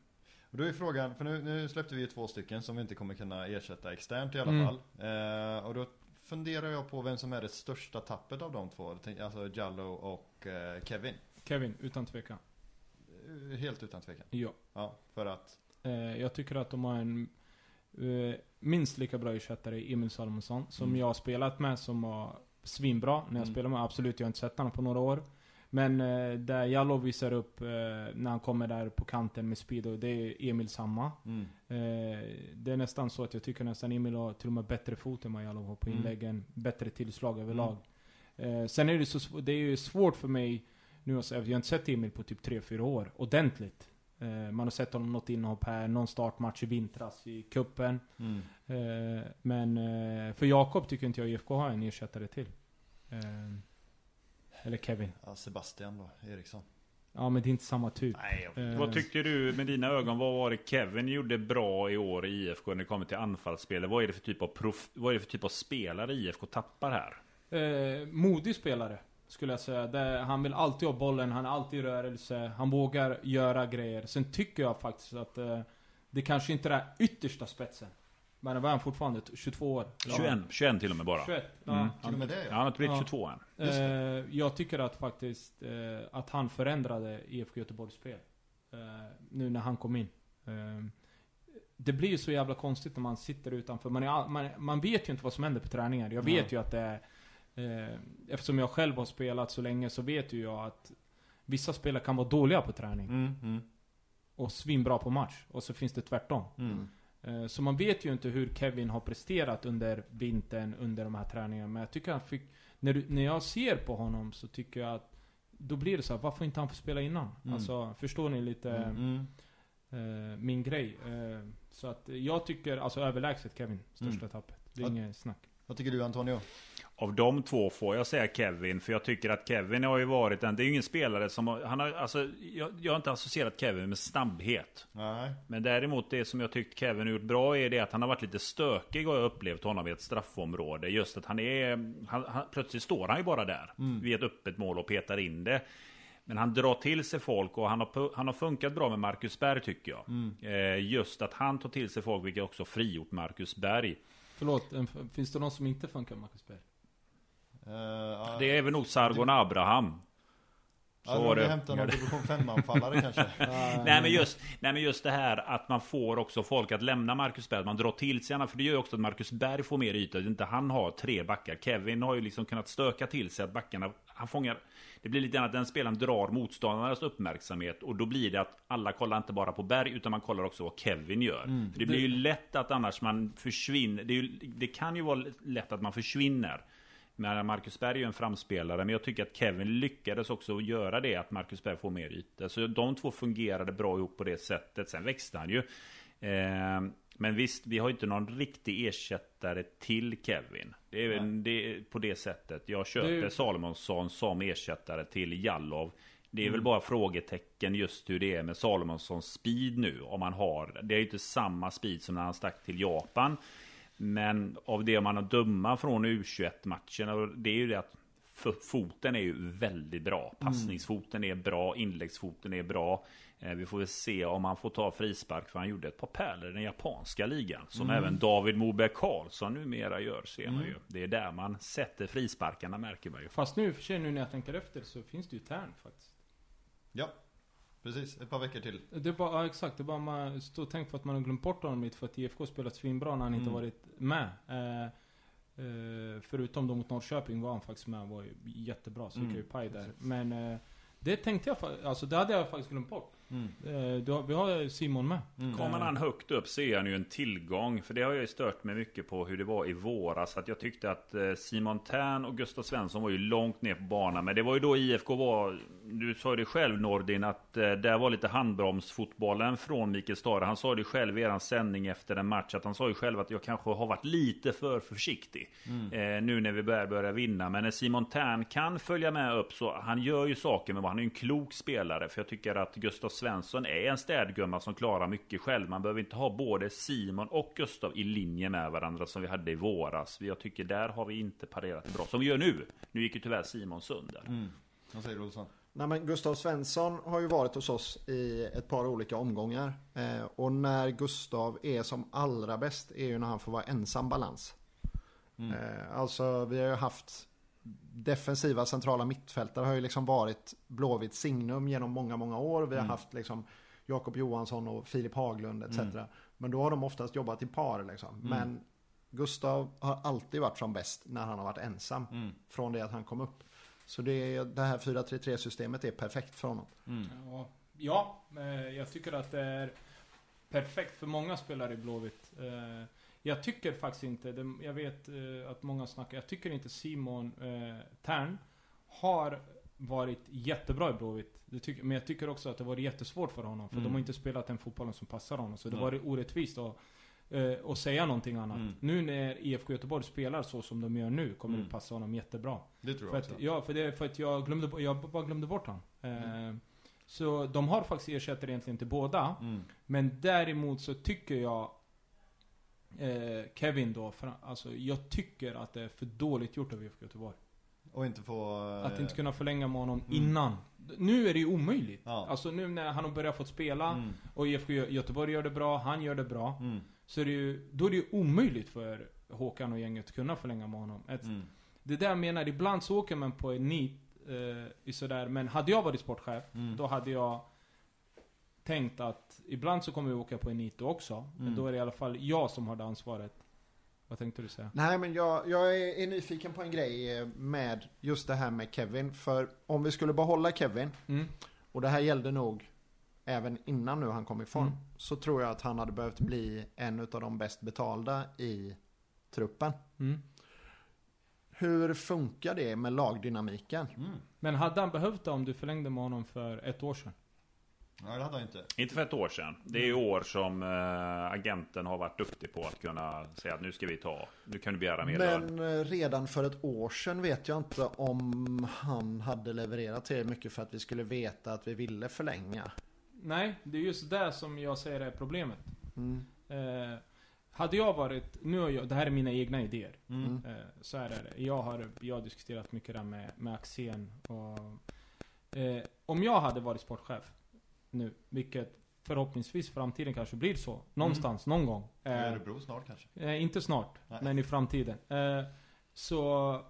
Och då är frågan, för nu, nu släppte vi ju två stycken som vi inte kommer kunna ersätta externt i alla mm. fall. Eh, och då funderar jag på vem som är det största tappet av de två. Alltså Jallo och eh, Kevin. Kevin, utan tvekan. Eh, helt utan tvekan? Ja. Ja, för att? Eh, jag tycker att de har en Eh, minst lika bra ersättare Emil Salomonsson. Som mm. jag har spelat med, som var svinbra när jag mm. spelade med. Absolut, jag har inte sett honom på några år. Men eh, där Jallow visar upp eh, när han kommer där på kanten med speed och det är Emil samma. Mm. Eh, det är nästan så att jag tycker nästan Emil har till och med bättre fot än vad Jallow har på mm. inläggen. Bättre tillslag överlag. Mm. Eh, sen är det så det är ju svårt för mig nu att säga, jag har inte sett Emil på typ 3-4 år ordentligt. Eh, man har sett honom något inhopp här, någon startmatch i vintras i kuppen. Mm. Eh, men eh, för Jakob tycker inte jag IFK har en ersättare till. eller Kevin. Ja, Sebastian då, Eriksson. Ja men det är inte samma typ. Nej, eh. Vad tyckte du med dina ögon? Vad var det Kevin gjorde bra i år i IFK när det kommer till anfallsspel? Vad är det för typ av, prof, vad är det för typ av spelare IFK tappar här? Eh, modig spelare. Skulle jag säga. Det, han vill alltid ha bollen, han är alltid i rörelse, han vågar göra grejer. Sen tycker jag faktiskt att eh, det kanske inte är den yttersta spetsen. Men var han fortfarande 22 år? 21, 21 till och med bara. 21, ja. Mm. Till och med det? Ja, han har inte blivit 22 än. Eh, jag tycker att faktiskt eh, att han förändrade IFK Göteborgs spel. Eh, nu när han kom in. Eh, det blir ju så jävla konstigt när man sitter utanför. Man, är, man, man vet ju inte vad som händer på träningar. Jag vet ju att det är... Eh, eftersom jag själv har spelat så länge så vet ju jag att vissa spelare kan vara dåliga på träning. Mm, mm. Och svinbra på match. Och så finns det tvärtom. Mm. Eh, så man vet ju inte hur Kevin har presterat under vintern, under de här träningarna. Men jag tycker han fick... När, du, när jag ser på honom så tycker jag att... Då blir det så här, varför inte han få spela innan? Mm. Alltså, förstår ni lite mm. uh, min grej? Uh, så att jag tycker, alltså överlägset Kevin, största mm. tappet. Det är inget snack. Vad tycker du Antonio? Av de två får jag säga Kevin, för jag tycker att Kevin har ju varit en... Det är ju ingen spelare som. Han har alltså, jag, jag har inte associerat Kevin med snabbhet. Nej. Men däremot det som jag tyckt Kevin har gjort bra är det att han har varit lite stökig och jag upplevt honom i ett straffområde. Just att han är... Han, han, plötsligt står han ju bara där mm. vid ett öppet mål och petar in det. Men han drar till sig folk och han har, han har funkat bra med Marcus Berg tycker jag. Mm. Eh, just att han tar till sig folk, vilket också frigjort Marcus Berg. Förlåt, finns det någon som inte funkar med Marcus Berg? Uh, det är väl nog Sargon Abraham. Så ja, var det. hämtar någon division 5-anfallare kanske. nej, men just, nej men just det här att man får också folk att lämna Marcus Berg. Man drar till sig honom. För det gör ju också att Marcus Berg får mer yta. Inte han har tre backar. Kevin har ju liksom kunnat stöka till sig att backarna... Han fångar... Det blir lite grann att den spelaren drar motståndarnas uppmärksamhet. Och då blir det att alla kollar inte bara på Berg. Utan man kollar också vad Kevin gör. Mm, för det blir ju lätt att annars man försvinner. Det, ju, det kan ju vara lätt att man försvinner. Men Marcus Berg är ju en framspelare, men jag tycker att Kevin lyckades också göra det, att Marcus Berg får mer yta. Så de två fungerade bra ihop på det sättet. Sen växte han ju. Eh, men visst, vi har ju inte någon riktig ersättare till Kevin. Det är, det på det sättet. Jag köper du... Salomonsson som ersättare till Jallov. Det är mm. väl bara frågetecken just hur det är med Salomonssons speed nu. Om man har. Det är ju inte samma speed som när han stack till Japan. Men av det man har döma från U21-matchen, det är ju det att foten är ju väldigt bra. Passningsfoten är bra, inläggsfoten är bra. Eh, vi får väl se om han får ta frispark, för han gjorde ett par pärlor i den japanska ligan. Som mm. även David Moberg Karlsson numera gör, ser man mm. ju. Det är där man sätter frisparkarna, märker man ju. Fast nu, för sig, nu när jag tänker efter, så finns det ju Tern faktiskt. Ja, Precis, ett par veckor till. Det är bara, ja, exakt. Det är bara man står och tänker på att man har glömt bort honom lite för att IFK spelat svinbra när han mm. inte varit med. Eh, eh, förutom då mot Norrköping var han faktiskt med var jättebra. Så mm. ju paj där. Men eh, det tänkte jag alltså det hade jag faktiskt glömt bort. Mm. Eh, vi har Simon med. Mm. Kommer han högt upp så är han ju en tillgång. För det har jag ju stört mig mycket på hur det var i våras. Att jag tyckte att eh, Simon Tern och Gustav Svensson var ju långt ner på banan. Men det var ju då IFK var... Du sa ju det själv Nordin att eh, där var lite handbromsfotbollen från Mikael Stare. Han sa det själv i eran sändning efter en match. Att han sa ju själv att jag kanske har varit lite för försiktig. Mm. nu när vi börjar börja vinna. Men när Simon Tern kan följa med upp så han gör ju saker. Men han är ju en klok spelare. För jag tycker att Gustav Svensson är en städgumma som klarar mycket själv. Man behöver inte ha både Simon och Gustav i linje med varandra som vi hade i våras. Jag tycker där har vi inte parerat bra. Som vi gör nu. Nu gick ju tyvärr Simon sönder. Mm. Vad säger du Olsson? Nej, men Gustav Svensson har ju varit hos oss i ett par olika omgångar. Eh, och när Gustav är som allra bäst är ju när han får vara ensam balans. Mm. Eh, alltså vi har ju haft defensiva centrala mittfältare har ju liksom varit Blåvitt signum genom många, många år. Vi har mm. haft liksom Jakob Johansson och Filip Haglund etc. Mm. Men då har de oftast jobbat i par liksom. Mm. Men Gustav har alltid varit som bäst när han har varit ensam. Mm. Från det att han kom upp. Så det, det här 4-3-3 systemet är perfekt för honom. Mm. Ja, ja, jag tycker att det är perfekt för många spelare i Blåvitt. Jag tycker faktiskt inte, det, jag vet eh, att många snackar, jag tycker inte Simon eh, Tern har varit jättebra i Blåvitt. Men jag tycker också att det var jättesvårt för honom. För mm. de har inte spelat den fotbollen som passar honom. Så det var orättvist att, eh, att säga någonting annat. Mm. Nu när IFK Göteborg spelar så som de gör nu, kommer mm. det passa honom jättebra. Det tror jag för också. Att, ja, för, det, för att jag glömde, jag bara glömde bort honom. Eh, Så de har faktiskt ersättare egentligen till båda. Men däremot så tycker jag eh, Kevin då, för, alltså jag tycker att det är för dåligt gjort av IFK Göteborg. Och inte få... Att inte eh, kunna förlänga med honom Mm. innan. Nu är det ju omöjligt. Ja. Alltså nu när han har börjat få spela Mm. och IFK Gö- Göteborg gör det bra, han gör det bra. Mm. Så är det ju, då är det ju omöjligt för Håkan och gänget att kunna förlänga med honom. Ett, Mm. Det där jag menar, ibland så åker man på en nit eh, i sådär, men hade jag varit sportchef, Mm. då hade jag tänkt att ibland så kommer vi åka på en nit då också. Men Mm. då är det i alla fall jag som har det ansvaret. Vad tänkte du säga? Nej men jag, jag är, är nyfiken på en grej eh, med just det här med Kevin. För om vi skulle behålla Kevin, Mm. och det här gällde nog även innan nu han kom i form. Mm. Så tror jag att han hade behövt bli en av de bäst betalda i truppen. Mm. Hur funkar det med lagdynamiken? Mm. Men hade han behövt det om du förlängde med honom för ett år sedan? Nej, det hade han inte. Inte för ett år sedan. Det är ju år som eh, agenten har varit duktig på att kunna säga att nu ska vi ta, nu kan du begära mer lön. Men eh, redan för ett år sedan vet jag inte om han hade levererat tillräckligt mycket för att vi skulle veta att vi ville förlänga. Nej, det är just det som jag säger är problemet. Mm. Eh, hade jag varit, nu har jag, det här är mina egna idéer. Mm. Eh, så här är det. Jag har, jag har diskuterat mycket där med, med Axén och... Eh, om jag hade varit sportchef nu, vilket förhoppningsvis framtiden kanske blir så. Någonstans, någon gång. Eh, Örebro snart kanske. eh, inte snart, Nej. men i framtiden. Eh, så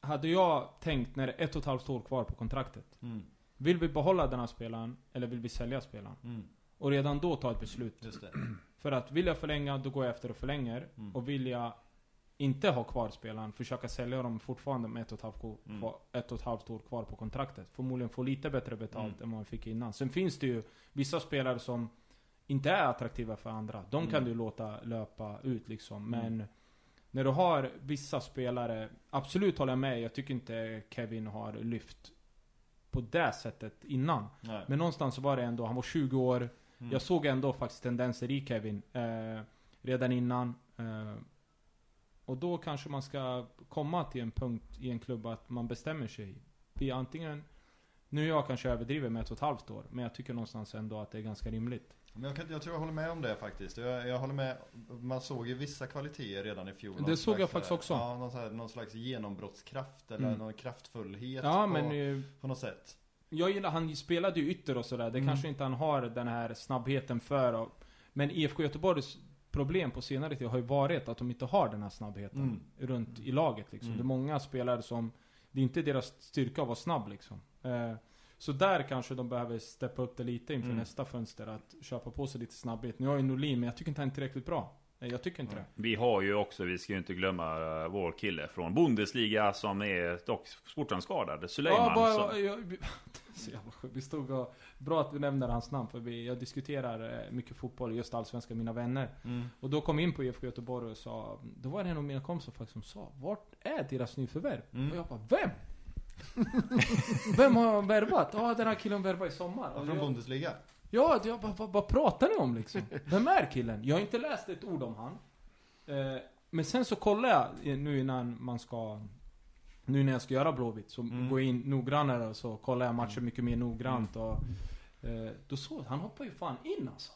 hade jag tänkt när det är ett och ett halvt år kvar på kontraktet. Mm. Vill vi behålla den här spelaren, eller vill vi sälja spelaren? Mm. Och redan då ta ett beslut. Just det. För att vill jag förlänga, då går jag efter och förlänger. Mm. Och vill jag inte ha kvar spelaren, försöka sälja dem fortfarande med ett och ett halvt, Mm. ett och ett halvt år kvar på kontraktet. Förmodligen få lite bättre betalt Mm. än vad man fick innan. Sen finns det ju vissa spelare som inte är attraktiva för andra. De kan Mm. du låta löpa ut liksom. Mm. Men när du har vissa spelare, absolut håller jag med. Jag tycker inte Kevin har lyft på det sättet innan. Nej. Men någonstans var det ändå, han var 20 år. Mm. Jag såg ändå faktiskt tendenser i Kevin. Eh, redan innan. Eh, och då kanske man ska komma till en punkt i en klubb att man bestämmer sig. Vi antingen... Nu är jag kanske överdriver med ett och ett halvt år. Men jag tycker någonstans ändå att det är ganska rimligt. Men jag, kan, jag tror jag håller med om det faktiskt. Jag, jag håller med. Man såg ju vissa kvaliteter redan i fjol. Det såg jag faktiskt också. Ja, någon, här, någon slags genombrottskraft eller Mm. någon kraftfullhet Ja på, men... eh, på något sätt. Jag gillar, han spelade ju ytter och sådär. Det Mm. kanske inte han har den här snabbheten för. Och, men IFK Göteborgs problem på senare tid har ju varit att de inte har den här snabbheten. Mm. Runt i laget liksom. Mm. Det är många spelare som... Det är inte deras styrka att vara snabb liksom. Eh, så där kanske de behöver steppa upp det lite inför Mm. nästa fönster. Att köpa på sig lite snabbhet. Nu har ju Norlin, men jag tycker inte han är tillräckligt bra. Nej, Jag tycker inte det. Vi har ju också, vi ska ju inte glömma eh, vår kille från Bundesliga som är dock sportskadad. Suleiman. Ja, bara, som- jag, så jävla sjukt. Vi stod och... Bra att du nämner hans namn för vi, jag diskuterar eh, mycket fotboll, just allsvenska, med mina vänner. Mm. Och då kom vi in på IFK Göteborg och sa... Då var det en av mina kompisar faktiskt som sa Vart är deras nyförvärv? Mm. Och jag bara Vem? Vem har värvat? Ja, den här killen värvade i sommar. Ja, från jag, Bundesliga. ja, jag bara, vad, vad pratar ni om liksom? Vem är killen? Jag har inte läst ett ord om han. Eh, men sen så kollar jag eh, nu innan man ska... Nu när jag ska göra Blåvitt så Mm. går jag in noggrannare och så kollar jag matcher mycket mer noggrant och... Eh, då såg han hoppar ju fan in alltså.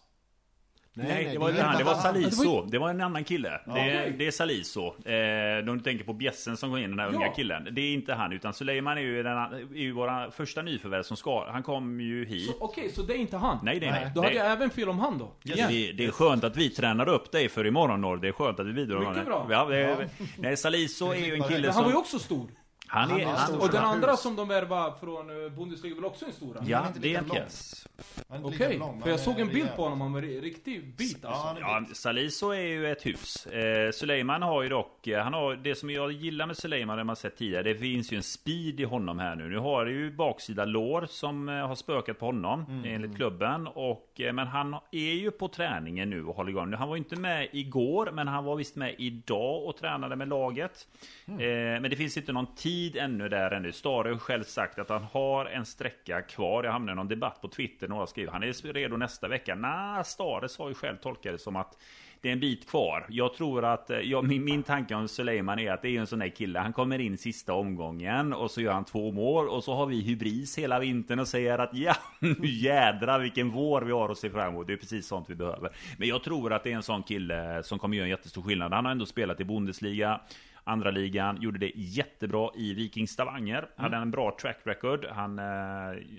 Nej, det var är inte han, det var Saliso. Det var en annan kille. Ja. Det, det är Saliso. Eh, om du tänker på bjässen som går in, den här Ja. unga killen. Det är inte han, utan Suleiman är ju, den, är ju våra första nyförvärv som ska... Han kom ju hit. Okej, så det är inte han? Nej, nej, nej. Då hade Det- jag även fel om han då? Igen. det, det är skönt att vi tränar upp dig för imorgon Norr. Det är skönt att vi bidrar Mycket det. bra. Ja, det, Nej, Saliso är ju en kille Men han var ju som... också stor. Han är... Han är stor. Och den andra som de värvade från eh, Bundesliga var också en stor. Han är ja, inte det är en pjäs. Är Okej, för jag såg en är bild på honom, han var en riktig bit alltså. är Ja, Saliso är ju ett hus. Eh, Suleiman har ju dock, eh, han har, det som jag gillar med Suleiman, det man sett tidigare, det finns ju en speed i honom här nu. Nu har det ju baksida lår som eh, har spökat på honom, Mm. enligt klubben. Och, men han är ju på träningen nu och håller igång. Han var ju inte med igår, men han var visst med idag och tränade med laget. Mm. Eh, men det finns inte någon tid ännu där ännu. Stare har själv sagt att han har en sträcka kvar. Jag hamnade i någon debatt på Twitter, några skriver han är redo nästa vecka. Nej, Stare sa ju själv, tolkade det som att det är en bit kvar. Jag tror att, eh, ja, min, min tanke om Suleiman är att det är en sån där kille. Han kommer in sista omgången och så gör han två mål och så har vi hybris hela vintern och säger att ja, nu jädrar vilken vår vi har att se fram emot. Det är precis sånt vi behöver. Men jag tror att det är en sån kille som kommer göra en jättestor skillnad. Han har ändå spelat i Bundesliga. Andra ligan, gjorde det jättebra i Viking Stavanger. Mm. Hade en bra track record. Han eh,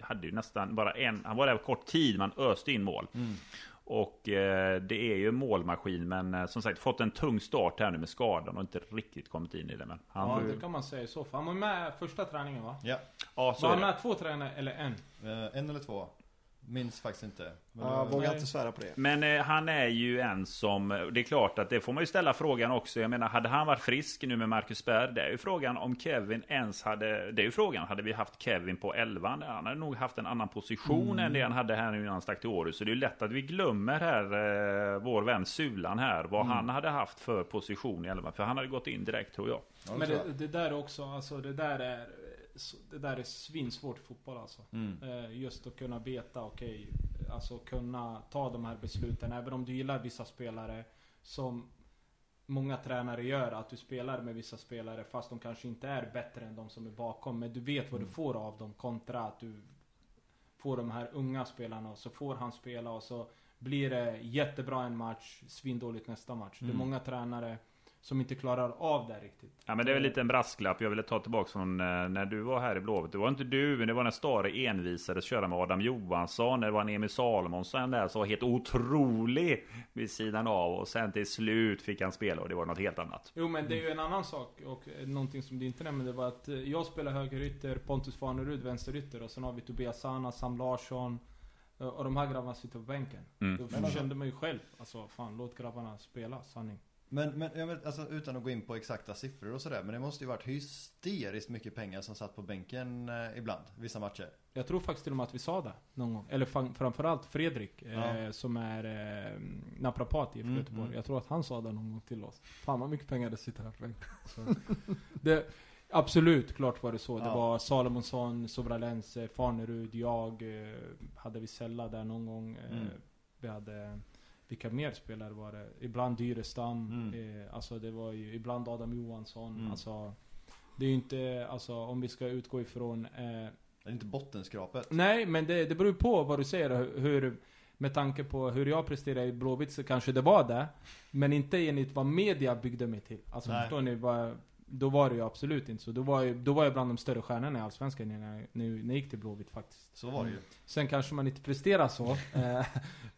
hade ju nästan bara en, han var där kort tid, man öste in mål. Mm. Och eh, det är ju målmaskin men eh, som sagt fått en tung start här nu med skadan och inte riktigt kommit in i det. Men han ja det kan man säga så. Han var med första träningen va? Ja. ja så var han med två träningar eller en? Uh, en eller två. Minns faktiskt inte. Men jag vågar inte svära på det. Men eh, han är ju en som... Det är klart att det får man ju ställa frågan också. Jag menar, hade han varit frisk nu med Marcus Berg? Det är ju frågan om Kevin ens hade... Det är ju frågan, hade vi haft Kevin på 11? Han hade nog haft en annan position mm. än det han hade här nu innan han stack till Århus. Så det är ju lätt att vi glömmer här, eh, vår vän Sulan här, vad mm. han hade haft för position i 11. För han hade gått in direkt tror jag. Men det, det där också, alltså det där är det där är svinsvårt i fotboll alltså. Mm. Eh, just att kunna veta, okej, okay, alltså kunna ta de här besluten. Även om du gillar vissa spelare som många tränare gör, att du spelar med vissa spelare fast de kanske inte är bättre än de som är bakom. Men du vet vad mm. du får av dem kontra att du får de här unga spelarna och så får han spela och så blir det jättebra en match, svindåligt nästa match. Mm. Det är mm. många tränare som inte klarar av det riktigt. Ja men det är väl lite en brasklapp jag ville ta tillbaka från eh, när du var här i Blåvitt. Det var inte du, men det var när Stare envisades köra med Adam Johansson. Det var en Emil Salomonsson där som var helt otrolig vid sidan av. Och sen till slut fick han spela och det var något helt annat. Jo men det är ju en annan sak och någonting som du inte nämnde var att eh, jag spelar högerytter, Pontus Farnerud vänsterytter och sen har vi Tobias Sana, Sam Larsson. Eh, och de här grabbarna sitter på bänken. Mm. Då kände man ju själv, alltså fan låt grabbarna spela, sanning. Men, men jag vet, alltså, utan att gå in på exakta siffror och sådär. Men det måste ju varit hysteriskt mycket pengar som satt på bänken eh, ibland, vissa matcher. Jag tror faktiskt till och med att vi sa det någon gång. Eller framförallt Fredrik, eh, ja. eh, som är eh, naprapat i mm, Göteborg. Mm. Jag tror att han sa det någon gång till oss. Fan vad mycket pengar det sitter här på bänken. absolut, klart var det så. Ja. Det var Salomonsson, Sobralense, Farnerud, jag. Eh, hade vi Sella där någon gång. Eh, mm. Vi hade vilka mer spelare var det? Ibland Dyrestam. Mm. Eh, alltså det var ju ibland Adam Johansson. Mm. Alltså, det är ju inte, alltså om vi ska utgå ifrån... Eh, det är inte bottenskrapet. Nej, men det, det beror på vad du säger. Hur, med tanke på hur jag presterade i Blåvitt så kanske det var det. Men inte enligt vad media byggde mig till. Alltså Nej. förstår ni? Vad, då var det ju absolut inte så. Då var jag, då var jag bland de större stjärnorna i Allsvenskan när jag, när jag gick till Blåvitt faktiskt. Så var det ju. Sen kanske man inte presterar så. Eh,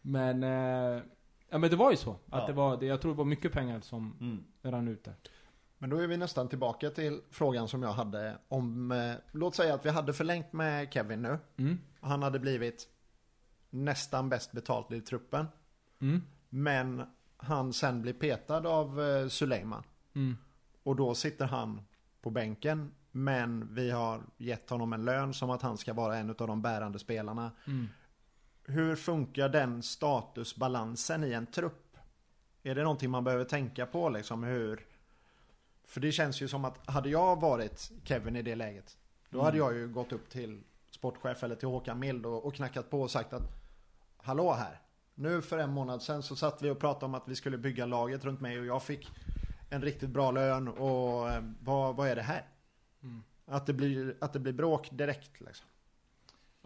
men eh, Ja men det var ju så. Att ja. det var, jag tror det var mycket pengar som mm. rann ut där. Men då är vi nästan tillbaka till frågan som jag hade om, eh, låt säga att vi hade förlängt med Kevin nu. Mm. Han hade blivit nästan bäst betalt i truppen. Mm. Men han sen blir petad av eh, Suleiman. Mm. Och då sitter han på bänken. Men vi har gett honom en lön som att han ska vara en av de bärande spelarna. Mm hur funkar den statusbalansen i en trupp? Är det någonting man behöver tänka på liksom hur? För det känns ju som att hade jag varit Kevin i det läget Då mm. hade jag ju gått upp till sportchef eller till Håkan Mild och, och knackat på och sagt att Hallå här Nu för en månad sedan så satt vi och pratade om att vi skulle bygga laget runt mig och jag fick En riktigt bra lön och eh, vad, vad är det här? Mm. Att, det blir, att det blir bråk direkt liksom.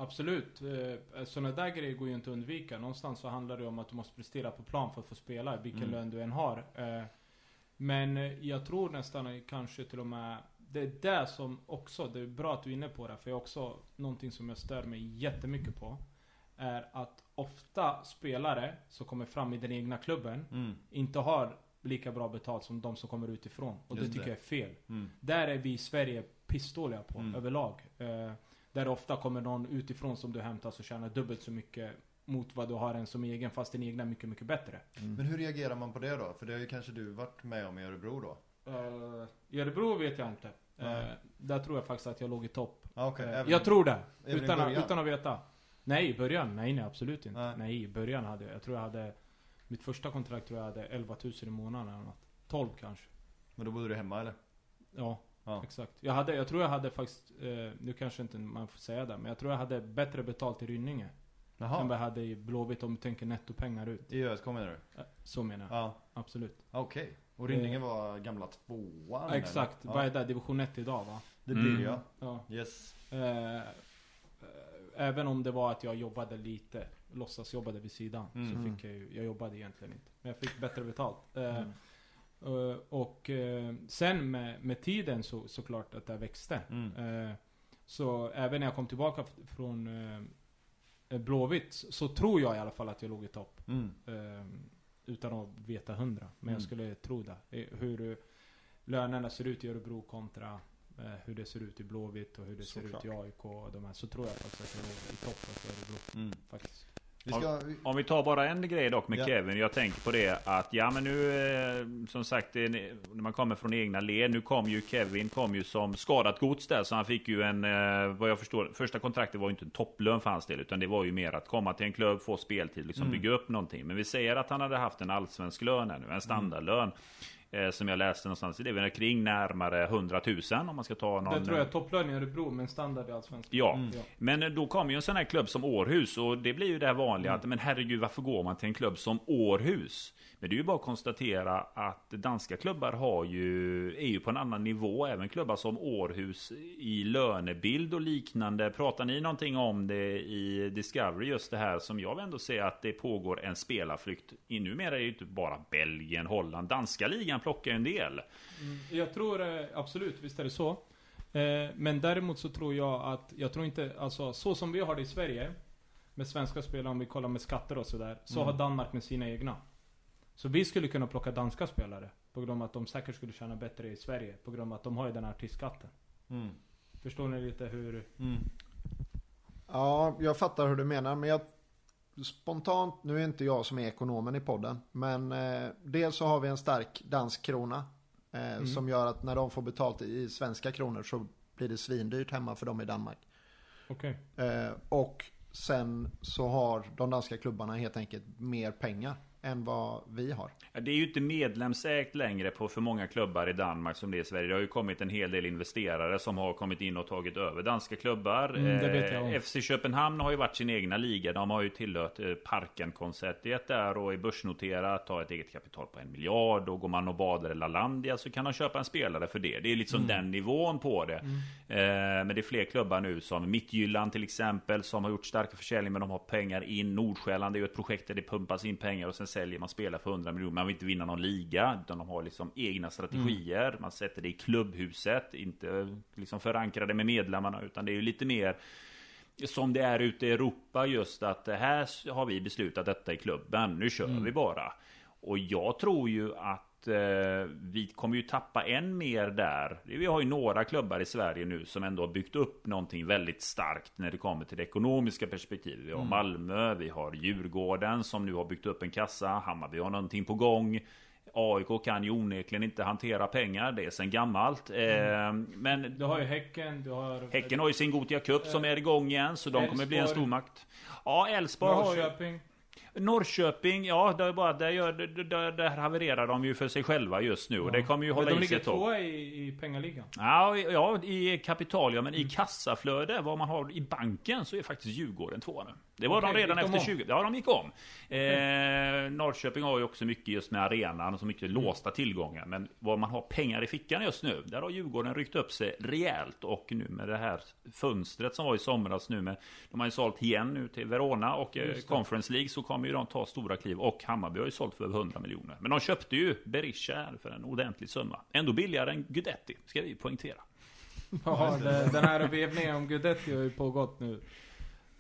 Absolut. Eh, Sådana där grejer går ju inte att undvika. Någonstans så handlar det om att du måste prestera på plan för att få spela, vilken mm. lön du än har. Eh, men jag tror nästan kanske till och med det är det som också, det är bra att du är inne på det, för jag också någonting som jag stör mig jättemycket på. Är att ofta spelare som kommer fram i den egna klubben mm. inte har lika bra betalt som de som kommer utifrån. Och Just det tycker det. jag är fel. Mm. Där är vi i Sverige pissdåliga på mm. överlag. Eh, där det ofta kommer någon utifrån som du hämtar och tjänar dubbelt så mycket mot vad du har en som egen fast din egna är mycket, mycket bättre. Mm. Men hur reagerar man på det då? För det har ju kanske du varit med om i Örebro då? Uh, I Örebro vet jag inte. Uh, där tror jag faktiskt att jag låg i topp. Ah, okay. uh, jag tror det. Utan, utan att veta. Nej, i början. Nej, nej absolut inte. Nej. nej, i början hade jag, jag tror jag hade Mitt första kontrakt tror jag hade 11 000 i månaden eller något. 12 kanske. Men då bodde du hemma eller? Ja. Ja. Exakt. Jag, hade, jag tror jag hade faktiskt, eh, nu kanske inte man får säga det, men jag tror jag hade bättre betalt i Rynninge. Än vad jag hade i Blåvitt om du tänker nettopengar ut. I ÖSK menar du? Så menar jag. Ja. Absolut. Okej. Okay. Och Rynningen var gamla tvåan? Exakt. Ja. Vad är det? Division 1 idag va? Det blir mm. ja. Yes. Eh, även om det var att jag jobbade lite, låtsas jobbade vid sidan. Mm. Så fick jag ju, jag jobbade egentligen inte. Men jag fick bättre betalt. Eh, mm. Uh, och uh, sen med, med tiden så såklart att det växte. Mm. Uh, så även när jag kom tillbaka från Blåvitt så tror jag i alla fall att jag låg i topp. Mm. utan att veta hundra. Men mm. jag skulle tro det. Hur lönerna ser ut i Örebro kontra hur det ser ut i Blåvitt och hur det ser ut i AIK och de här. Så tror jag faktiskt att jag låg i topp för Örebro. Mm. Faktiskt. Ska... Om, om, vi tar bara en grej dock med ja. Kevin. Jag tänker på det att ja men nu eh, som sagt när man kommer från egna led. Nu kom ju Kevin kom ju som skadat gods där så han fick ju en eh, vad jag förstår. Första kontraktet var ju inte en topplön för hans del utan det var ju mer att komma till en klubb, få speltid, liksom mm. bygga upp någonting. Men vi säger att han hade haft en allsvensk lön nu, en standardlön. Mm. Eh, som jag läste någonstans. Det är väl kring närmare 100 000 om man ska ta någon... Det tror jag är topplön i Örebro, men standard i Allsvenskan. Ja. Mm. ja. Men då kommer ju en sån här klubb som Århus och det blir ju det här vanliga mm. att men herregud varför går man till en klubb som Århus? Men det är ju bara att konstatera att danska klubbar har ju, är ju på en annan nivå. Även klubbar som Århus i lönebild och liknande. Pratar ni någonting om det i Discovery? Just det här som jag ändå ser att det pågår en spelarflykt. Numera är det ju inte bara Belgien, Holland. Danska ligan plockar en del. Mm, jag tror eh, absolut, visst är det så. Eh, men däremot så tror jag att, jag tror inte, alltså så som vi har det i Sverige. Med svenska spelare, om vi kollar med skatter och sådär. Så mm. har Danmark med sina egna. Så vi skulle kunna plocka danska spelare. På grund av att de säkert skulle tjäna bättre i Sverige. På grund av att de har ju den här artistskatten. Mm. Förstår ni lite hur... Mm. Ja, jag fattar hur du menar. Men jag spontant, nu är inte jag som är ekonomen i podden. Men eh, dels så har vi en stark dansk krona. Eh, mm. Som gör att när de får betalt i svenska kronor så blir det svindyrt hemma för dem i Danmark. Okej. Okay. Eh, och sen så har de danska klubbarna helt enkelt mer pengar än vad vi har. Det är ju inte medlemsägt längre på för många klubbar i Danmark som det är i Sverige. Det har ju kommit en hel del investerare som har kommit in och tagit över danska klubbar. Mm, eh, FC Köpenhamn har ju varit sin egna liga. De har ju tillhört eh, Parken-konceptet där och är börsnoterat. Har ett eget kapital på en miljard. Och går man och badar i LaLandia så kan de köpa en spelare för det. Det är liksom mm. den nivån på det. Mm. Eh, men det är fler klubbar nu som Mittjylland till exempel som har gjort starka försäljningar men de har pengar in. Nordsjälland är ju ett projekt där det pumpas in pengar och sen säljer man spelare för 100 miljoner. Man vill inte vinna någon liga. Utan de har liksom egna strategier. Mm. Man sätter det i klubbhuset. Inte liksom förankrade med medlemmarna. Utan det är ju lite mer som det är ute i Europa just att här har vi beslutat detta i klubben. Nu kör mm. vi bara. Och jag tror ju att vi kommer ju tappa än mer där. Vi har ju några klubbar i Sverige nu som ändå har byggt upp någonting väldigt starkt när det kommer till det ekonomiska perspektivet. Vi har mm. Malmö, vi har Djurgården som nu har byggt upp en kassa. Hammarby har någonting på gång. AIK kan ju onekligen inte hantera pengar, det är sen gammalt. Mm. Eh, men du har ju Häcken, du har... Häcken har ju sin Gotia Cup som är igång igen, så de kommer bli en stormakt. Ja, Elfsborg har ju... Norrköping, ja, det är bara, där, gör, där, där havererar de ju för sig själva just nu. Ja. Och det kommer ju hålla i sig ett tag. De ligger tvåa i, i pengaligan. Ja, ja, i kapital ja. Men mm. i kassaflöde, vad man har i banken, så är faktiskt Djurgården tvåa nu. Det var okay, de redan efter 20. Ja, de gick om. Eh, Norrköping har ju också mycket just med arenan, så mycket mm. låsta tillgångar. Men vad man har pengar i fickan just nu, där har Djurgården ryckt upp sig rejält. Och nu med det här fönstret som var i somras nu med, de har ju sålt igen nu till Verona och eh, Conference League så kommer ju de ta stora kliv. Och Hammarby har ju sålt för över 100 miljoner. Men de köpte ju Berisha här för en ordentlig summa. Ändå billigare än Gudetti, ska vi poängtera. Ja, det, den här vevningen om Gudetti har ju pågått nu.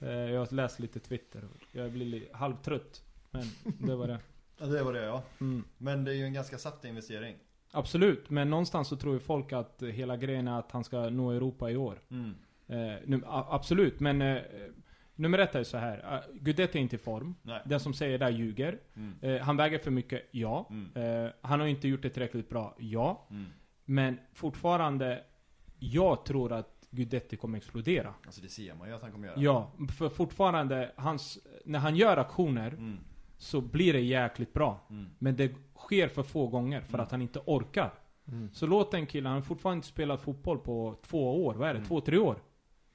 Eh, jag har läst lite Twitter. Jag blir halvtrött. Men det var det. ja, det var det ja. Mm. Men det är ju en ganska satt investering. Absolut, men någonstans så tror ju folk att hela grejen är att han ska nå Europa i år. Mm. Eh, nu, absolut, men eh, nummer ett är så här. Uh, Gudetti är inte i form. Nej. Den som säger det ljuger. Mm. Eh, han väger för mycket, ja. Mm. Eh, han har inte gjort det tillräckligt bra, ja. Mm. Men fortfarande, jag tror att Gudetti kommer explodera. Alltså det ser man ju att han kommer göra. Ja, för fortfarande, hans, när han gör aktioner mm. så blir det jäkligt bra. Mm. Men det sker för få gånger för mm. att han inte orkar. Mm. Så låt den killen, han har fortfarande inte spelat fotboll på två år. Vad är det? Mm. Två, tre år?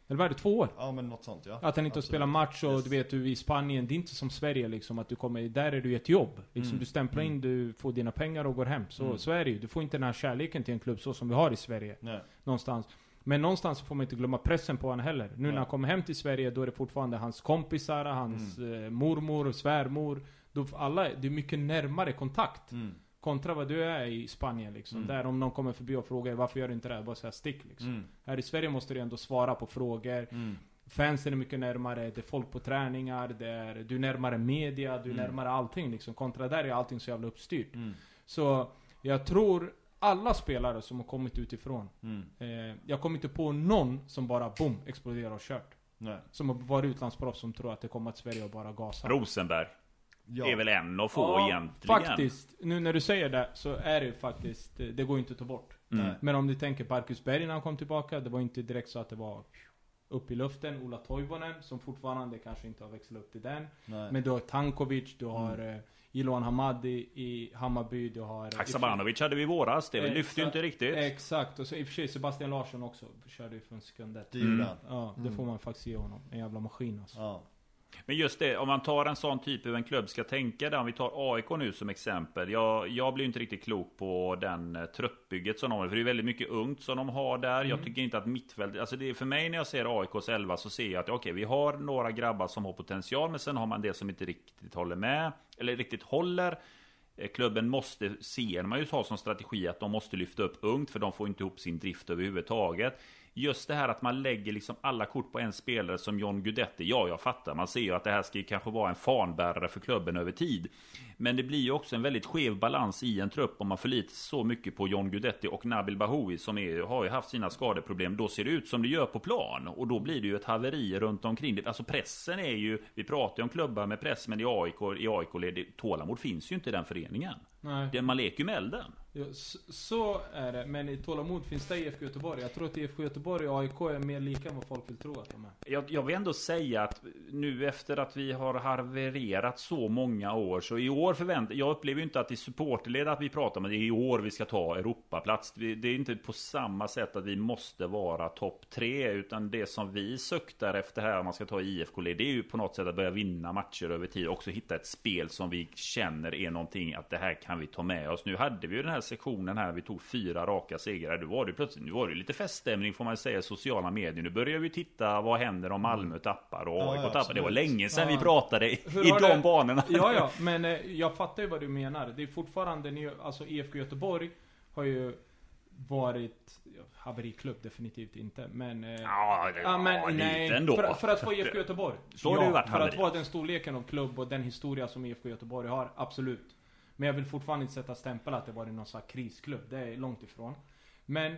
Eller vad är det? Två år? Ja men något sånt ja. Att han inte har spelat match och Yes. du vet, du i Spanien, det är inte som Sverige liksom att du kommer, där är du ett jobb. Liksom Mm. du stämplar in, du får dina pengar och går hem. Så, Mm. så är det ju. Du får inte den här kärleken till en klubb så som vi har i Sverige. Nej. Någonstans. Men någonstans får man inte glömma pressen på honom heller. Nu när Nej. han kommer hem till Sverige, då är det fortfarande hans kompisar, hans Mm. eh, mormor, svärmor. Då, alla, det är mycket närmare kontakt. Mm. Kontra vad du är i Spanien liksom. Mm. Där om någon kommer förbi och frågar varför gör du inte det här? Bara säga stick liksom. Mm. Här i Sverige måste du ändå svara på frågor. Mm. Fansen är mycket närmare, det är folk på träningar, det är, du är närmare media, du är Mm. närmare allting liksom. Kontra där är allting så jävla uppstyrt. Mm. Så jag tror alla spelare som har kommit utifrån. Mm. Eh, jag kommer inte på någon som bara boom, exploderar och kört. Nej. Som har varit utlandsproffs som tror att det kommer till Sverige och bara gasar. Rosenberg. Ja. Är väl en av få Ja, egentligen. Faktiskt, nu när du säger det så är det faktiskt, det, det går inte att ta bort. Mm. Men om du tänker Marcus Berg när han kom tillbaka, det var inte direkt så att det var upp i luften. Ola Toivonen som fortfarande kanske inte har växlat upp till den. Nej. Men du har Tankovic, du har mm. Iloan Hamadi i Hammarby, du har... Haksabanovic hade vi i våras, det lyfte ju inte riktigt. Exakt, och så i och för sig Sebastian Larsson också körde ju för en sekund. Det Mm. Ja, det Mm. får man faktiskt ge honom. En jävla maskin alltså. Ja. Men just det, om man tar en sån typ hur en klubb ska tänka där, om vi tar AIK nu som exempel. Jag, jag blir inte riktigt klok på den eh, truppbygget som de har, för det är väldigt mycket ungt som de har där. Jag tycker inte att mittfält, alltså det är för mig när jag ser AIKs 11 så ser jag att okej, vi har några grabbar som har potential, men sen har man det som inte riktigt håller med, eller riktigt håller. Eh, Klubben måste, ser man ju ha som strategi att de måste lyfta upp ungt för de får inte ihop sin drift överhuvudtaget. Just det här att man lägger liksom alla kort på en spelare som John Guidetti. Ja, jag fattar. Man ser ju att det här ska ju kanske vara en fanbärare för klubben över tid. Men det blir ju också en väldigt skev balans i en trupp om man förlitar sig så mycket på John Guidetti och Nabil Bahoui som är, har ju haft sina skadeproblem. Då ser det ut som det gör på plan och då blir det ju ett haveri runt omkring. det. Alltså pressen är ju, vi pratar ju om klubbar med press, men i AIK, i AIK tålamod finns ju inte i den föreningen. Nej. Det- Man leker ju med elden. Ja, så, så är det, men i tålamod finns det IFK Göteborg. Jag tror att IFK Göteborg och AIK är mer lika än vad folk vill tro att de är. Jag, jag vill ändå säga att nu efter att vi har havererat så många år så i år förväntar jag upplever ju inte att i supporterled att vi pratar om att det är i år vi ska ta Europaplats. Det, är inte på samma sätt att vi måste vara topp tre utan det som vi suktar efter här om man ska ta IFK-led det är ju på något sätt att börja vinna matcher över tid och också hitta ett spel som vi känner är någonting att det här kan vi ta med oss. Nu hade vi ju den här sektionen här vi tog fyra raka segrar. Nu var det plötsligt nu var det lite feststämning får man säga i sociala medier. Nu börjar vi titta vad händer om Malmö tappar och Ja, AIK ja, tappar. Det var länge sedan Ja. vi pratade i, de det- banorna. Ja, ja, men eh, jag fattar ju vad du menar. Det är fortfarande, alltså IFK Göteborg har ju varit, ja, haveriklubb definitivt inte, men... Eh, Ja, det Ja, men var nej. ändå. För, för att få IFK Göteborg. Så har det varit För att haveri. vara den storleken av klubb och den historia som IFK Göteborg har, absolut. Men jag vill fortfarande inte sätta stämpel att det varit någon sån här krisklubb. Det är långt ifrån. Men eh,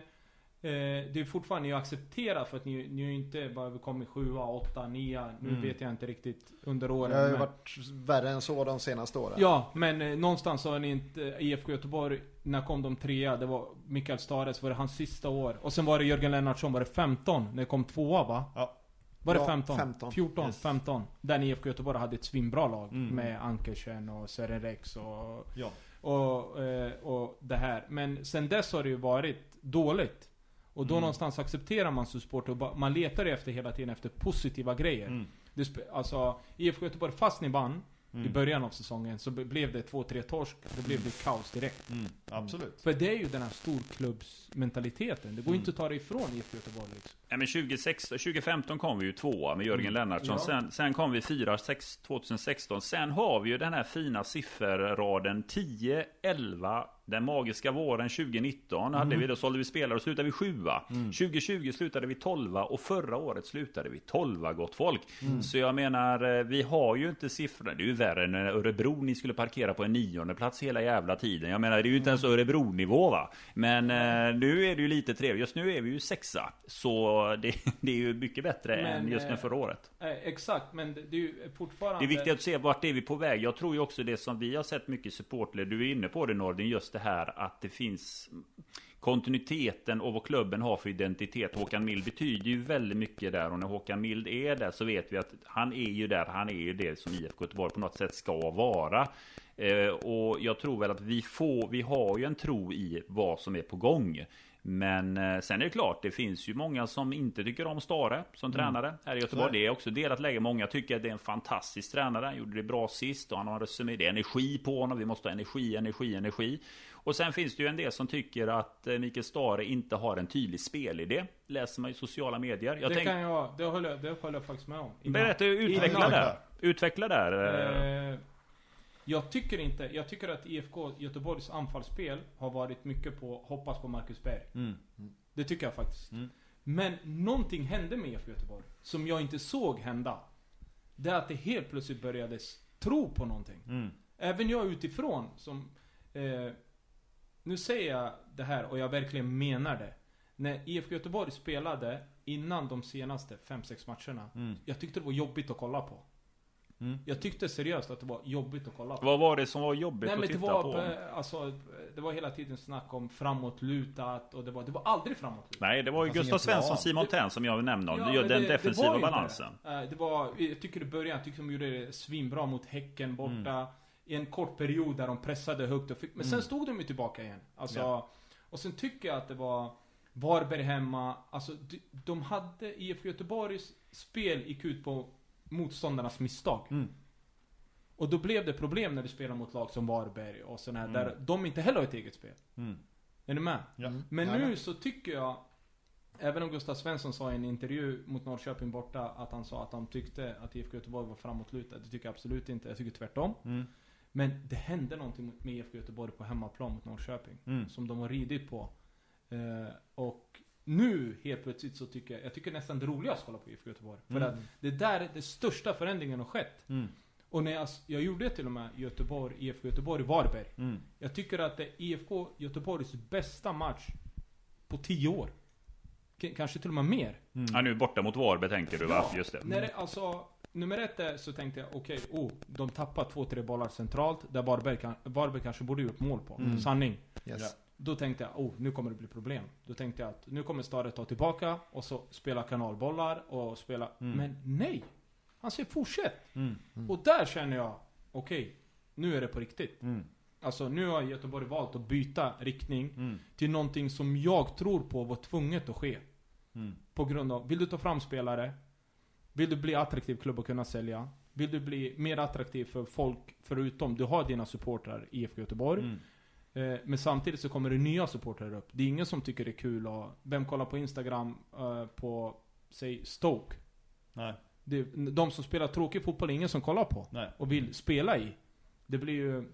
det är fortfarande ni accepterat för att ni, ni är ju inte bara kommit sjua, åtta, nia. Nu Mm. vet jag inte riktigt under åren. Det har ju men- varit värre än så de senaste åren. Ja, men eh, någonstans har ni inte eh, IFK Göteborg, när kom de trea? Det var Mikael Stares, var det hans sista år? Och sen var det Jörgen Lennartsson, var det 15? När det kom tvåa va? Ja. Var det Ja, 15? 15. 14, Yes. 15. Där IFK Göteborg hade ett svinbra lag. Mm. Med Ankersen och Sören Rex och, Ja. och, eh, och det här. Men sen dess har det ju varit dåligt. Och då Mm. någonstans accepterar man som supporter och man letar efter hela tiden efter positiva grejer. Mm. Det alltså, IFK Göteborg, fast ni vann i Mm. början av säsongen så blev det 2-3 torsk. Det blev det kaos direkt. Mm. Absolut. För det är ju den här storklubbsmentaliteten. Det går Mm. inte att ta det ifrån IFK Göteborg liksom. Nej, men 2016, 2015 kom vi ju tvåa med Jörgen Mm. Lennartsson. Ja. Sen, sen kom vi fyra, sex, 2016. Sen har vi ju den här fina sifferraden 10, 11. Den magiska våren 2019 hade Mm. vi, då sålde vi spelare och slutade vi sjua. 2020 slutade vi 12 och förra året slutade vi 12 gott folk. Mm. Så jag menar, eh, vi har ju inte siffrorna. Det är ju värre än när Örebro ni skulle parkera på en nionde plats hela jävla tiden. Jag menar, det är ju inte ens Örebro-nivå va. Men eh, nu är det ju lite trevligt. Just nu är vi ju sexa. Så det, det är ju mycket bättre Men, än just nu eh, förra året. Eh, exakt, men det, är ju fortfarande... Det är viktigt att se vart är vi på väg. Jag tror ju också det som vi har sett mycket supporter. Du är inne på det Nordin, just det här att det finns kontinuiteten och vad klubben har för identitet. Håkan Mild betyder ju väldigt mycket där och när Håkan Mild är där så vet vi att han är ju där. Han är ju det som IFK Göteborg på något sätt ska vara. Eh, och jag tror väl att vi får, vi har ju en tro i vad som är på gång. Men eh, sen är det klart, det finns ju många som inte tycker om Stare som mm. tränare här i Göteborg. Det är också delat läge. Många tycker att det är en fantastisk tränare. Han gjorde det bra sist och han har resumé. Det är energi på honom. Vi måste ha energi, energi, energi. Och sen finns det ju en del som tycker att eh, Mikael Stare inte har en tydlig spelidé. Läser man i sociala medier. Jag det tänk... kan jag, det håller, det håller jag faktiskt med om. Berätta, utveckla Innan. där. Utveckla där. Eh, jag tycker inte, jag tycker att IFK Göteborgs anfallsspel har varit mycket på hoppas på Marcus Berg. Mm. Det tycker jag faktiskt. Mm. Men någonting hände med IFK Göteborg som jag inte såg hända. Det är att det helt plötsligt började tro på någonting. Mm. Även jag utifrån som eh, Nu säger jag det här och jag verkligen menar det. När IFK Göteborg spelade innan de senaste 5-6 matcherna. Mm. Jag tyckte det var jobbigt att kolla på. Mm. Jag tyckte seriöst att det var jobbigt att kolla på. Vad var det som var jobbigt Nej, att titta det var, på? Alltså, det var hela tiden snack om framåtlutat och det var, det var aldrig framåtlutat. Nej, det var ju Gustav Svensson och Simon Tern som jag nämnde. Ja, den det, defensiva det balansen. Det. Eh, det var, jag tycker i början, jag tycker de gjorde det svinbra mot Häcken borta. Mm. I en kort period där de pressade högt och fick, Men mm. sen stod de ju tillbaka igen. Alltså, ja. Och sen tycker jag att det var Varberg hemma. Alltså, de hade IFK Göteborgs spel gick ut på motståndarnas misstag. Mm. Och då blev det problem när vi spelade mot lag som Varberg och sådana mm. där de inte heller har ett eget spel. Mm. Är ni med? Ja. Mm. Men nu så tycker jag Även om Gustav Svensson sa i en intervju mot Norrköping borta att han sa att han tyckte att IFK Göteborg var framåtlutad. Det tycker jag absolut inte. Jag tycker tvärtom. Mm. Men det hände någonting med IFK Göteborg på hemmaplan mot Norrköping. Mm. Som de har ridit på. Eh, och nu helt plötsligt så tycker jag, jag tycker nästan det roligast att kolla på IFK Göteborg. För mm. att det där den största förändringen har skett. Mm. Och när jag, jag gjorde till och med Göteborg, IFK Göteborg, Varberg. Mm. Jag tycker att det är IFK Göteborgs bästa match på tio år. K kanske till och med mer. Mm. Ja, nu borta mot Varberg tänker du va? Ja, Just det. När det, alltså, nummer ett är, så tänkte jag, okej, okay, oh, de tappar två, tre bollar centralt. Där Varberg, kan, Varberg kanske borde gjort mål på. Mm. Sanning. Yes. Ja. Då tänkte jag, oh, nu kommer det bli problem. Då tänkte jag att nu kommer Stare ta tillbaka och så spela kanalbollar och spela... Mm. Men nej! Han säger fortsätt! Mm. Mm. Och där känner jag, okej, okay, nu är det på riktigt. Mm. Alltså nu har Göteborg valt att byta riktning mm. till någonting som jag tror på var tvunget att ske. Mm. På grund av, vill du ta fram spelare? Vill du bli attraktiv klubb och kunna sälja? Vill du bli mer attraktiv för folk förutom, du har dina supportrar i IFK Göteborg. Eh, men samtidigt så kommer det nya supportrar upp. Det är ingen som tycker det är kul och Vem kollar på Instagram uh, på, säg Stoke? Nej. Det, de som spelar tråkig fotboll är ingen som kollar på. Nej. Och vill spela i. Det blir ju...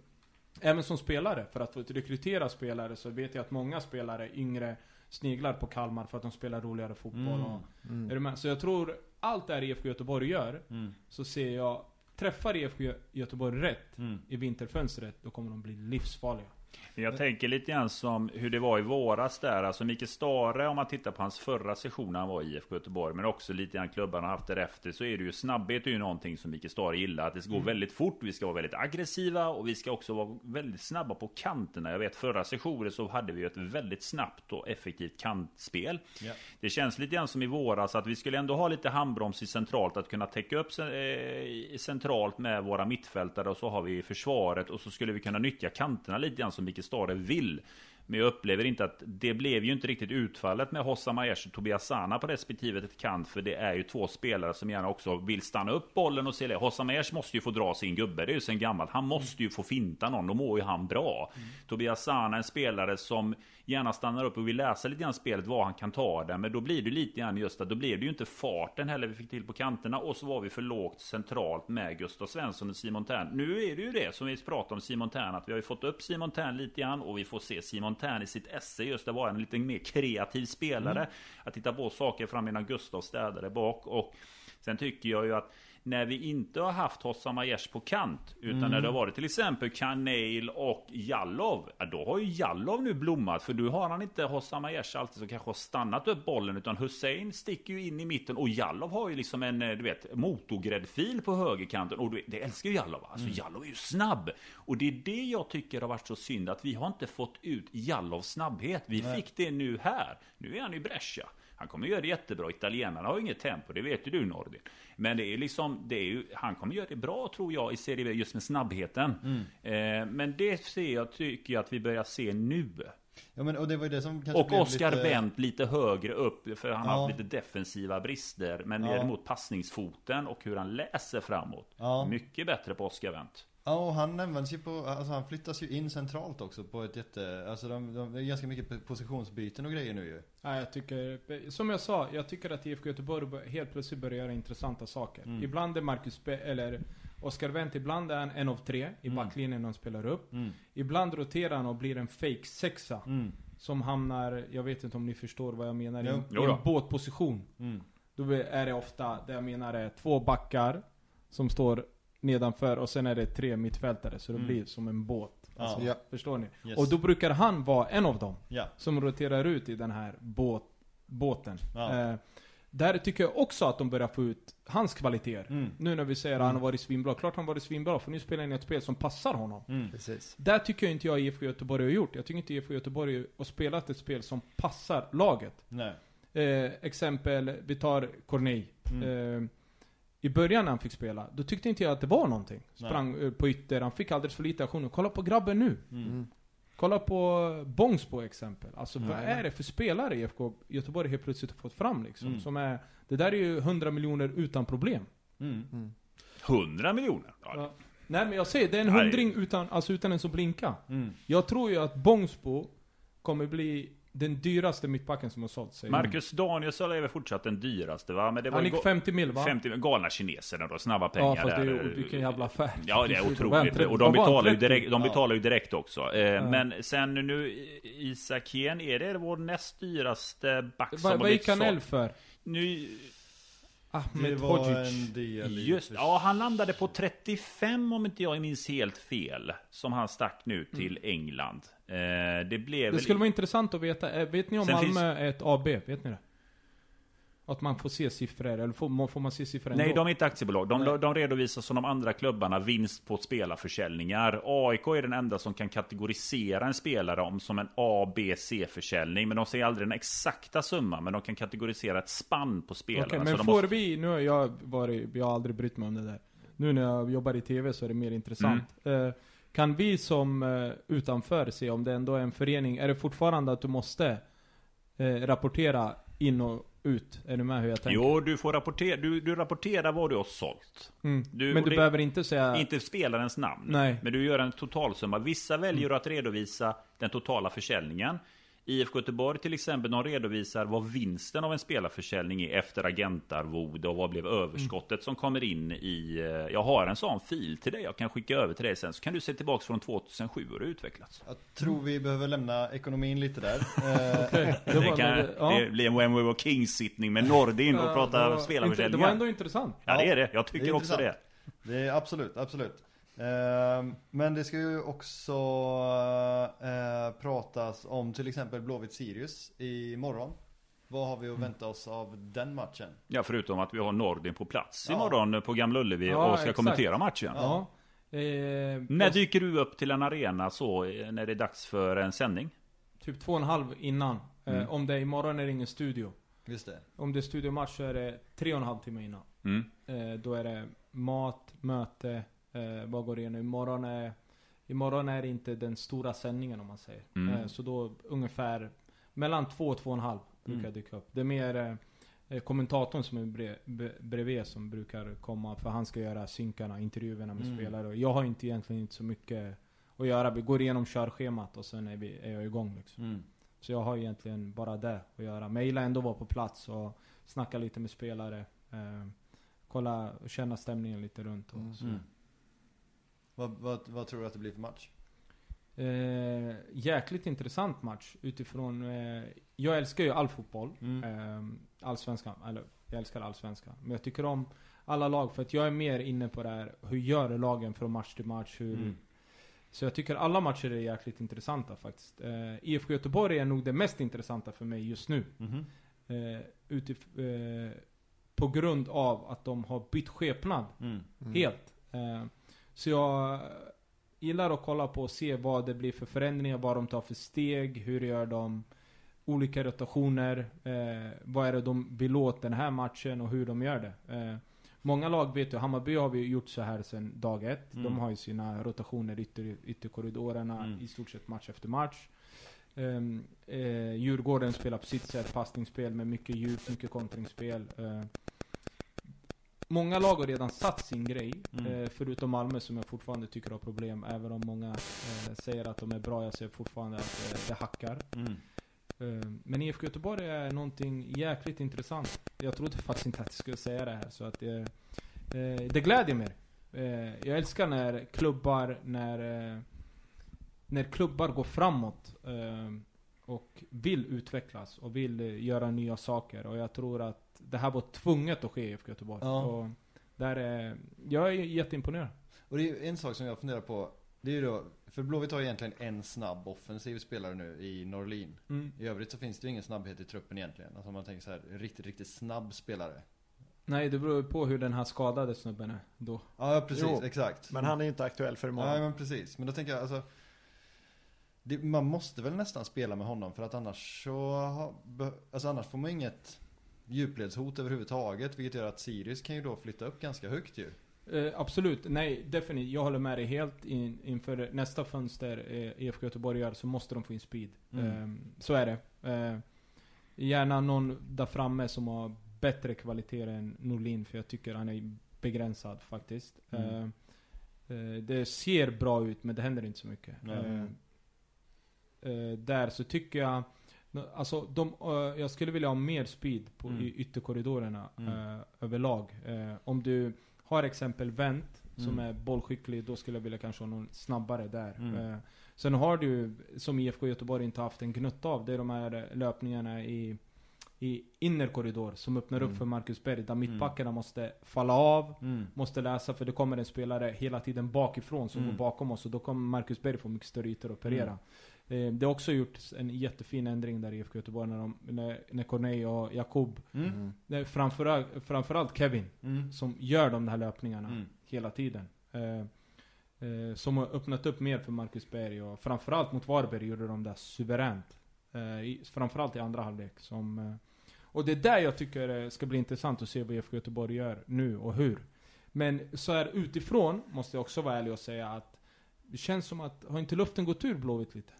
Även som spelare, för att rekrytera spelare så vet jag att många spelare, yngre, sneglar på Kalmar för att de spelar roligare fotboll. Mm. Och, mm. Är du med? Så jag tror, allt det här IFK Göteborg gör, mm. så ser jag Träffar IFK Göteborg rätt mm. i vinterfönstret, då kommer de bli livsfarliga. Jag tänker lite grann som hur det var i våras där. Alltså Mikael Stare, om man tittar på hans förra session när han var i IFK Göteborg, men också lite grann klubbarna haft därefter, så är det ju snabbhet är ju någonting som Mikael Stare gillar. Att det ska gå mm. väldigt fort, vi ska vara väldigt aggressiva och vi ska också vara väldigt snabba på kanterna. Jag vet förra sessionen så hade vi ett väldigt snabbt och effektivt kantspel. Yeah. Det känns lite grann som i våras att vi skulle ändå ha lite handbroms i centralt, att kunna täcka upp eh, centralt med våra mittfältare och så har vi försvaret och så skulle vi kunna nyttja kanterna lite grann som vilken stad det vill. Men jag upplever inte att det blev ju inte riktigt utfallet med Hossa Aiesh och Tobias Sana på respektive ett kant. För det är ju två spelare som gärna också vill stanna upp bollen och se det. Hossa Aiesh måste ju få dra sin gubbe, det är ju sen gammalt. Han måste ju få finta någon, då mår ju han bra. Mm. Tobias Sana är en spelare som gärna stannar upp och vill läsa lite grann spelet, var han kan ta det. Men då blir det lite grann just att då blev det ju inte farten heller vi fick till på kanterna. Och så var vi för lågt centralt med Gustav Svensson och Simon Tern. Nu är det ju det som vi pratar om Simon Tern, att vi har ju fått upp Simon Tern lite grann och vi får se Simon Tern i sitt esse just att vara en lite mer kreativ spelare. Mm. Att titta på saker fram innan Gustav städade bak. Och sen tycker jag ju att när vi inte har haft Hossam Aiesh på kant Utan mm. när det har varit till exempel Kanel och Jallov ja, Då har ju Jallov nu blommat För nu har han inte Hossam Aiesh alltid som kanske har stannat upp bollen Utan Hussein sticker ju in i mitten Och Jallov har ju liksom en du vet motorgräddfil på högerkanten Och det älskar ju Jallov Alltså mm. Jallov är ju snabb Och det är det jag tycker har varit så synd Att vi har inte fått ut Jallovs snabbhet Vi Nej. fick det nu här Nu är han i Brescia Han kommer göra det jättebra. Italienarna har ju inget tempo, det vet ju du Nordin. Men det är liksom, det är ju, han kommer göra det bra tror jag i Serie B just med snabbheten. Mm. Eh, men det ser jag, tycker jag att vi börjar se nu. Ja, men, och det var det som kanske Och Oskar lite... Wendt lite högre upp för han ja. har lite defensiva brister. Men ja. mot passningsfoten och hur han läser framåt. Ja. Mycket bättre på Oskar Wendt. Ja, och han används ju på, alltså han flyttas ju in centralt också på ett jätte, alltså de, de, det är ganska mycket positionsbyten och grejer nu ju. Ja, jag tycker, som jag sa, jag tycker att IFK Göteborg helt plötsligt börjar göra intressanta saker. Mm. Ibland är Marcus, Be eller Oskar Wendt, ibland är han en av tre i mm. backlinjen när han spelar upp. Mm. Ibland roterar han och blir en fake sexa mm. Som hamnar, jag vet inte om ni förstår vad jag menar, jo. i, i en båtposition. Mm. Då är det ofta, det jag menar är två backar som står nedanför och sen är det tre mittfältare. Så det mm. blir som en båt. Alltså, ja. Förstår ni? Yes. Och då brukar han vara en av dem. Ja. Som roterar ut i den här båt, båten. Ja. Eh, där tycker jag också att de börjar få ut hans kvaliteter. Mm. Nu när vi säger att han har varit svinbra. Klart han har varit svinbra, för nu spelar han ett spel som passar honom. Mm. Där tycker jag inte jag IFK Göteborg har gjort. Jag tycker inte IFK Göteborg har spelat ett spel som passar laget. Eh, exempel, vi tar Corneille. Mm. Eh, i början när han fick spela, då tyckte inte jag att det var någonting. Sprang Nej. Eh, på ytter, han fick alldeles för lite aktioner. Kolla på grabben nu. Mm. mm. Kolla på Bångsbo exempel. Alltså mm. vad är det för spelare IFK Göteborg helt plötsligt har fått fram liksom? Mm. Som är, det där är ju 100 miljoner utan problem. Mm. 100 mm. miljoner? Ja. Ja. Nej men jag säger, det är en hundring utan, alltså utan ens att blinka. Mm. Jag tror ju att Bångsbo kommer bli den dyraste mittbacken som har sålt sig. Marcus Danielsson är väl fortsatt den dyraste va? Men det var Han gick 50 mil va? 50 galna kineserna då, snabba pengar ja, fast där. det är vilken jävla affär. Ja det är otroligt. Och de betalar ju direkt, de betalar ju direkt också. Eh, ja. Men sen nu, Isak Hien, är det vår näst dyraste back som har blivit såld? Vad gick han för? Nu, Ahmed det var en del Just ja, han landade på 35 om inte jag minns helt fel. Som han stack nu till mm. England. Eh, det blev Det skulle vara intressant att veta. Eh, vet ni om Sen Malmö finns... är ett AB? Vet ni det? Att man får se siffror, eller får, får man se siffror ändå? Nej, de är inte aktiebolag. De, de redovisar som de andra klubbarna vinst på spelarförsäljningar. AIK är den enda som kan kategorisera en spelare om som en A, B, C-försäljning. Men de säger aldrig den exakta summan, men de kan kategorisera ett spann på spelarna. Okay, men får måste... vi, nu har jag varit, jag har aldrig brytt mig om det där. Nu när jag jobbar i TV så är det mer intressant. Mm. Eh, kan vi som eh, utanför se om det ändå är en förening, är det fortfarande att du måste eh, rapportera in och ut? Är du med hur jag tänker? Jo, du får rapportera, du, du rapporterar vad du har sålt. Mm. Du, men du det, behöver inte säga... Inte spelarens namn. Nej. Men du gör en totalsumma. Vissa väljer mm. att redovisa den totala försäljningen. IFK Göteborg till exempel, de redovisar vad vinsten av en spelarförsäljning är efter agentarvode och vad blev överskottet mm. som kommer in i... Eh, jag har en sån fil till dig, jag kan skicka över till dig sen. Så kan du se tillbaks från 2007 hur det utvecklats. Jag tror vi behöver lämna ekonomin lite där. okay. det, det, kan, ja. det blir en When We Were Kings-sittning med Nordin och prata spelarförsäljningar. Det var ändå intressant. Ja, det är det. Jag tycker det också det. Det är absolut, absolut. Ehm, men det ska ju också uh, pratas om till exempel Blåvitt Sirius imorgon. Vad har vi att vänta oss av den matchen? Ja, förutom att vi har Nordin på plats ja. imorgon på Gamla Ullevi ja, och ska exakt. kommentera matchen. Ja. Eh, när dyker du upp till en arena så, eh, när det är dags för en sändning? Typ två och en halv innan. Eh, mm. om det är imorgon är det ingen studio. Just det. Om det är studiomatch så är det tre och en halv timme innan. Mm. Eh, då är det mat, möte, Eh, vad går igenom? Imorgon är, imorgon är det inte den stora sändningen om man säger. Mm. Eh, så då ungefär mellan två och två och en halv brukar mm. dyka upp. Det är mer eh, kommentatorn som är brev, bredvid som brukar komma. För han ska göra synkarna, intervjuerna med mm. spelare. Jag har inte egentligen inte så mycket att göra. Vi går igenom körschemat och sen är, vi, är jag igång liksom. Mm. Så jag har egentligen bara det att göra. Maila ändå vara på plats och snacka lite med spelare. Eh, kolla och känna stämningen lite runt. Och så. Mm. Vad, vad, vad tror du att det blir för match? Eh, jäkligt intressant match utifrån... Eh, jag älskar ju all fotboll. Mm. Eh, allsvenskan, eller jag älskar allsvenskan. Men jag tycker om alla lag för att jag är mer inne på det här. Hur gör lagen från match till match? Hur, mm. Så jag tycker alla matcher är jäkligt intressanta faktiskt. Eh, IFK Göteborg är nog det mest intressanta för mig just nu. Mm. Eh, utif eh, på grund av att de har bytt skepnad. Mm. Helt. Så jag gillar att kolla på och se vad det blir för förändringar, vad de tar för steg, hur gör de? olika rotationer. Eh, vad är det de vill åt den här matchen och hur de gör det. Eh, många lag vet ju, Hammarby har vi gjort så här sedan dag ett. Mm. De har ju sina rotationer i ytter, ytterkorridorerna Mm. i stort sett match efter match. Um, eh, Djurgården spelar på sitt sätt passningsspel med mycket djup, mycket kontringsspel. Eh, många lag har redan satt sin grej, Mm. eh, förutom Malmö som jag fortfarande tycker har problem. Även om många eh, säger att de är bra, jag ser fortfarande att eh, det hackar. Mm. Men IFK Göteborg är någonting jäkligt intressant. Jag trodde faktiskt inte att jag skulle säga det här, så att det, det glädjer mig. Jag älskar när klubbar, när, när klubbar går framåt och vill utvecklas och vill göra nya saker. Och jag tror att det här var tvunget att ske i IFK Göteborg. Ja. Och där är, jag är jätteimponerad. Och det är ju en sak som jag funderar på. Det är ju då, för Blåvitt har egentligen en snabb offensiv spelare nu i Norlin. Mm. I övrigt så finns det ju ingen snabbhet i truppen egentligen. Alltså om man tänker så här, en riktigt, riktigt snabb spelare. Nej, det beror ju på hur den här skadade snubben är då. Ja, precis, Jo, exakt. Men han är inte aktuell för Nej imorgon. men precis, men då tänker jag alltså det, Man måste väl nästan spela med honom för att annars så Alltså annars får man inget djupledshot överhuvudtaget Vilket gör att Sirius kan ju då flytta upp ganska högt ju Eh, absolut, nej definitivt. Jag håller med dig helt. In, inför nästa fönster eh, IFK Göteborg gör så måste de få in speed. Mm. Eh, så är det. Eh, gärna någon där framme som har bättre kvalitet än Norlin, för jag tycker han är begränsad faktiskt. Mm. Eh, eh, det ser bra ut, men det händer inte så mycket. Eh, där så tycker jag Alltså, de, eh, jag skulle vilja ha mer speed på, Mm. i ytterkorridorerna Mm. eh, överlag. Eh, om du har exempel Wendt, som Mm. är bollskicklig, då skulle jag vilja kanske ha någon snabbare där. Mm. Sen har du, som IFK Göteborg inte haft en gnutta av, det är de här löpningarna i, i innerkorridor som öppnar Mm. upp för Marcus Berg. Där mittbackarna måste falla av, mm. måste läsa, för det kommer en spelare hela tiden bakifrån som Mm. går bakom oss. Och då kommer Marcus Berg få mycket större ytor att operera. Eh, det har också gjorts en jättefin ändring där i IFK Göteborg när, de, när, när Corneille och Jakob, Mm. Mm. framförallt, framförallt Kevin, Mm. som gör de här löpningarna Mm. hela tiden. Eh, eh, som har öppnat upp mer för Marcus Berg och framförallt mot Varberg gjorde de det suveränt. Eh, i, framförallt i andra halvlek. Som, eh, och det är där jag tycker det ska bli intressant att se vad IFK Göteborg gör nu och hur. Men så här utifrån måste jag också vara ärlig och säga att det känns som att, har inte luften gått ur Blåvitt lite?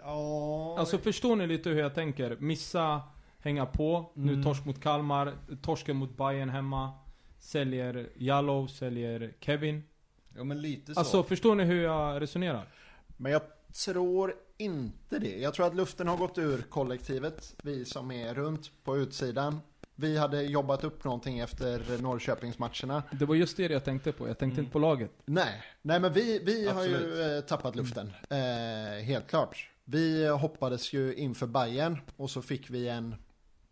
Ja, Alltså förstår ni lite hur jag tänker? Missa, hänga på, nu Mm. torsk mot Kalmar, torsken mot Bayern hemma. Säljer Jallow, säljer Kevin. ja men lite så Alltså förstår ni hur jag resonerar? Men jag tror inte det. Jag tror att luften har gått ur kollektivet. Vi som är runt på utsidan. Vi hade jobbat upp någonting efter Norrköpingsmatcherna. Det var just det jag tänkte på, jag tänkte Mm. inte på laget. Nej, nej men vi, vi har ju eh, tappat luften. Eh, helt klart. Vi hoppades ju inför Bayern och så fick vi en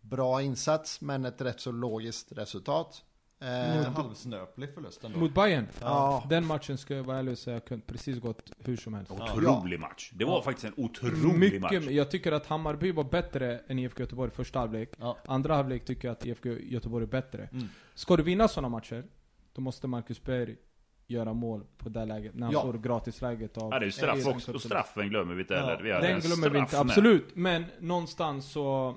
bra insats men ett rätt så logiskt resultat. Eh, Lite halvsnöplig förlust ändå Mot Bayern. ja, Den matchen ska jag vara ärlig och säga kunde precis gått hur som helst. Otrolig match. Det var Ja. faktiskt en otrolig match. Mycket, jag tycker att Hammarby var bättre än IFK Göteborg första halvlek. Ja. Andra halvlek tycker jag att IFK Göteborg är bättre. Mm. Ska du vinna sådana matcher, då måste Marcus Berg göra mål på det läget. När han Ja. får gratisläget av... Ja, det är ju straff också. Och straffen glömmer vi inte Ja. heller. Vi hade Den en glömmer vi inte, absolut. Men någonstans så...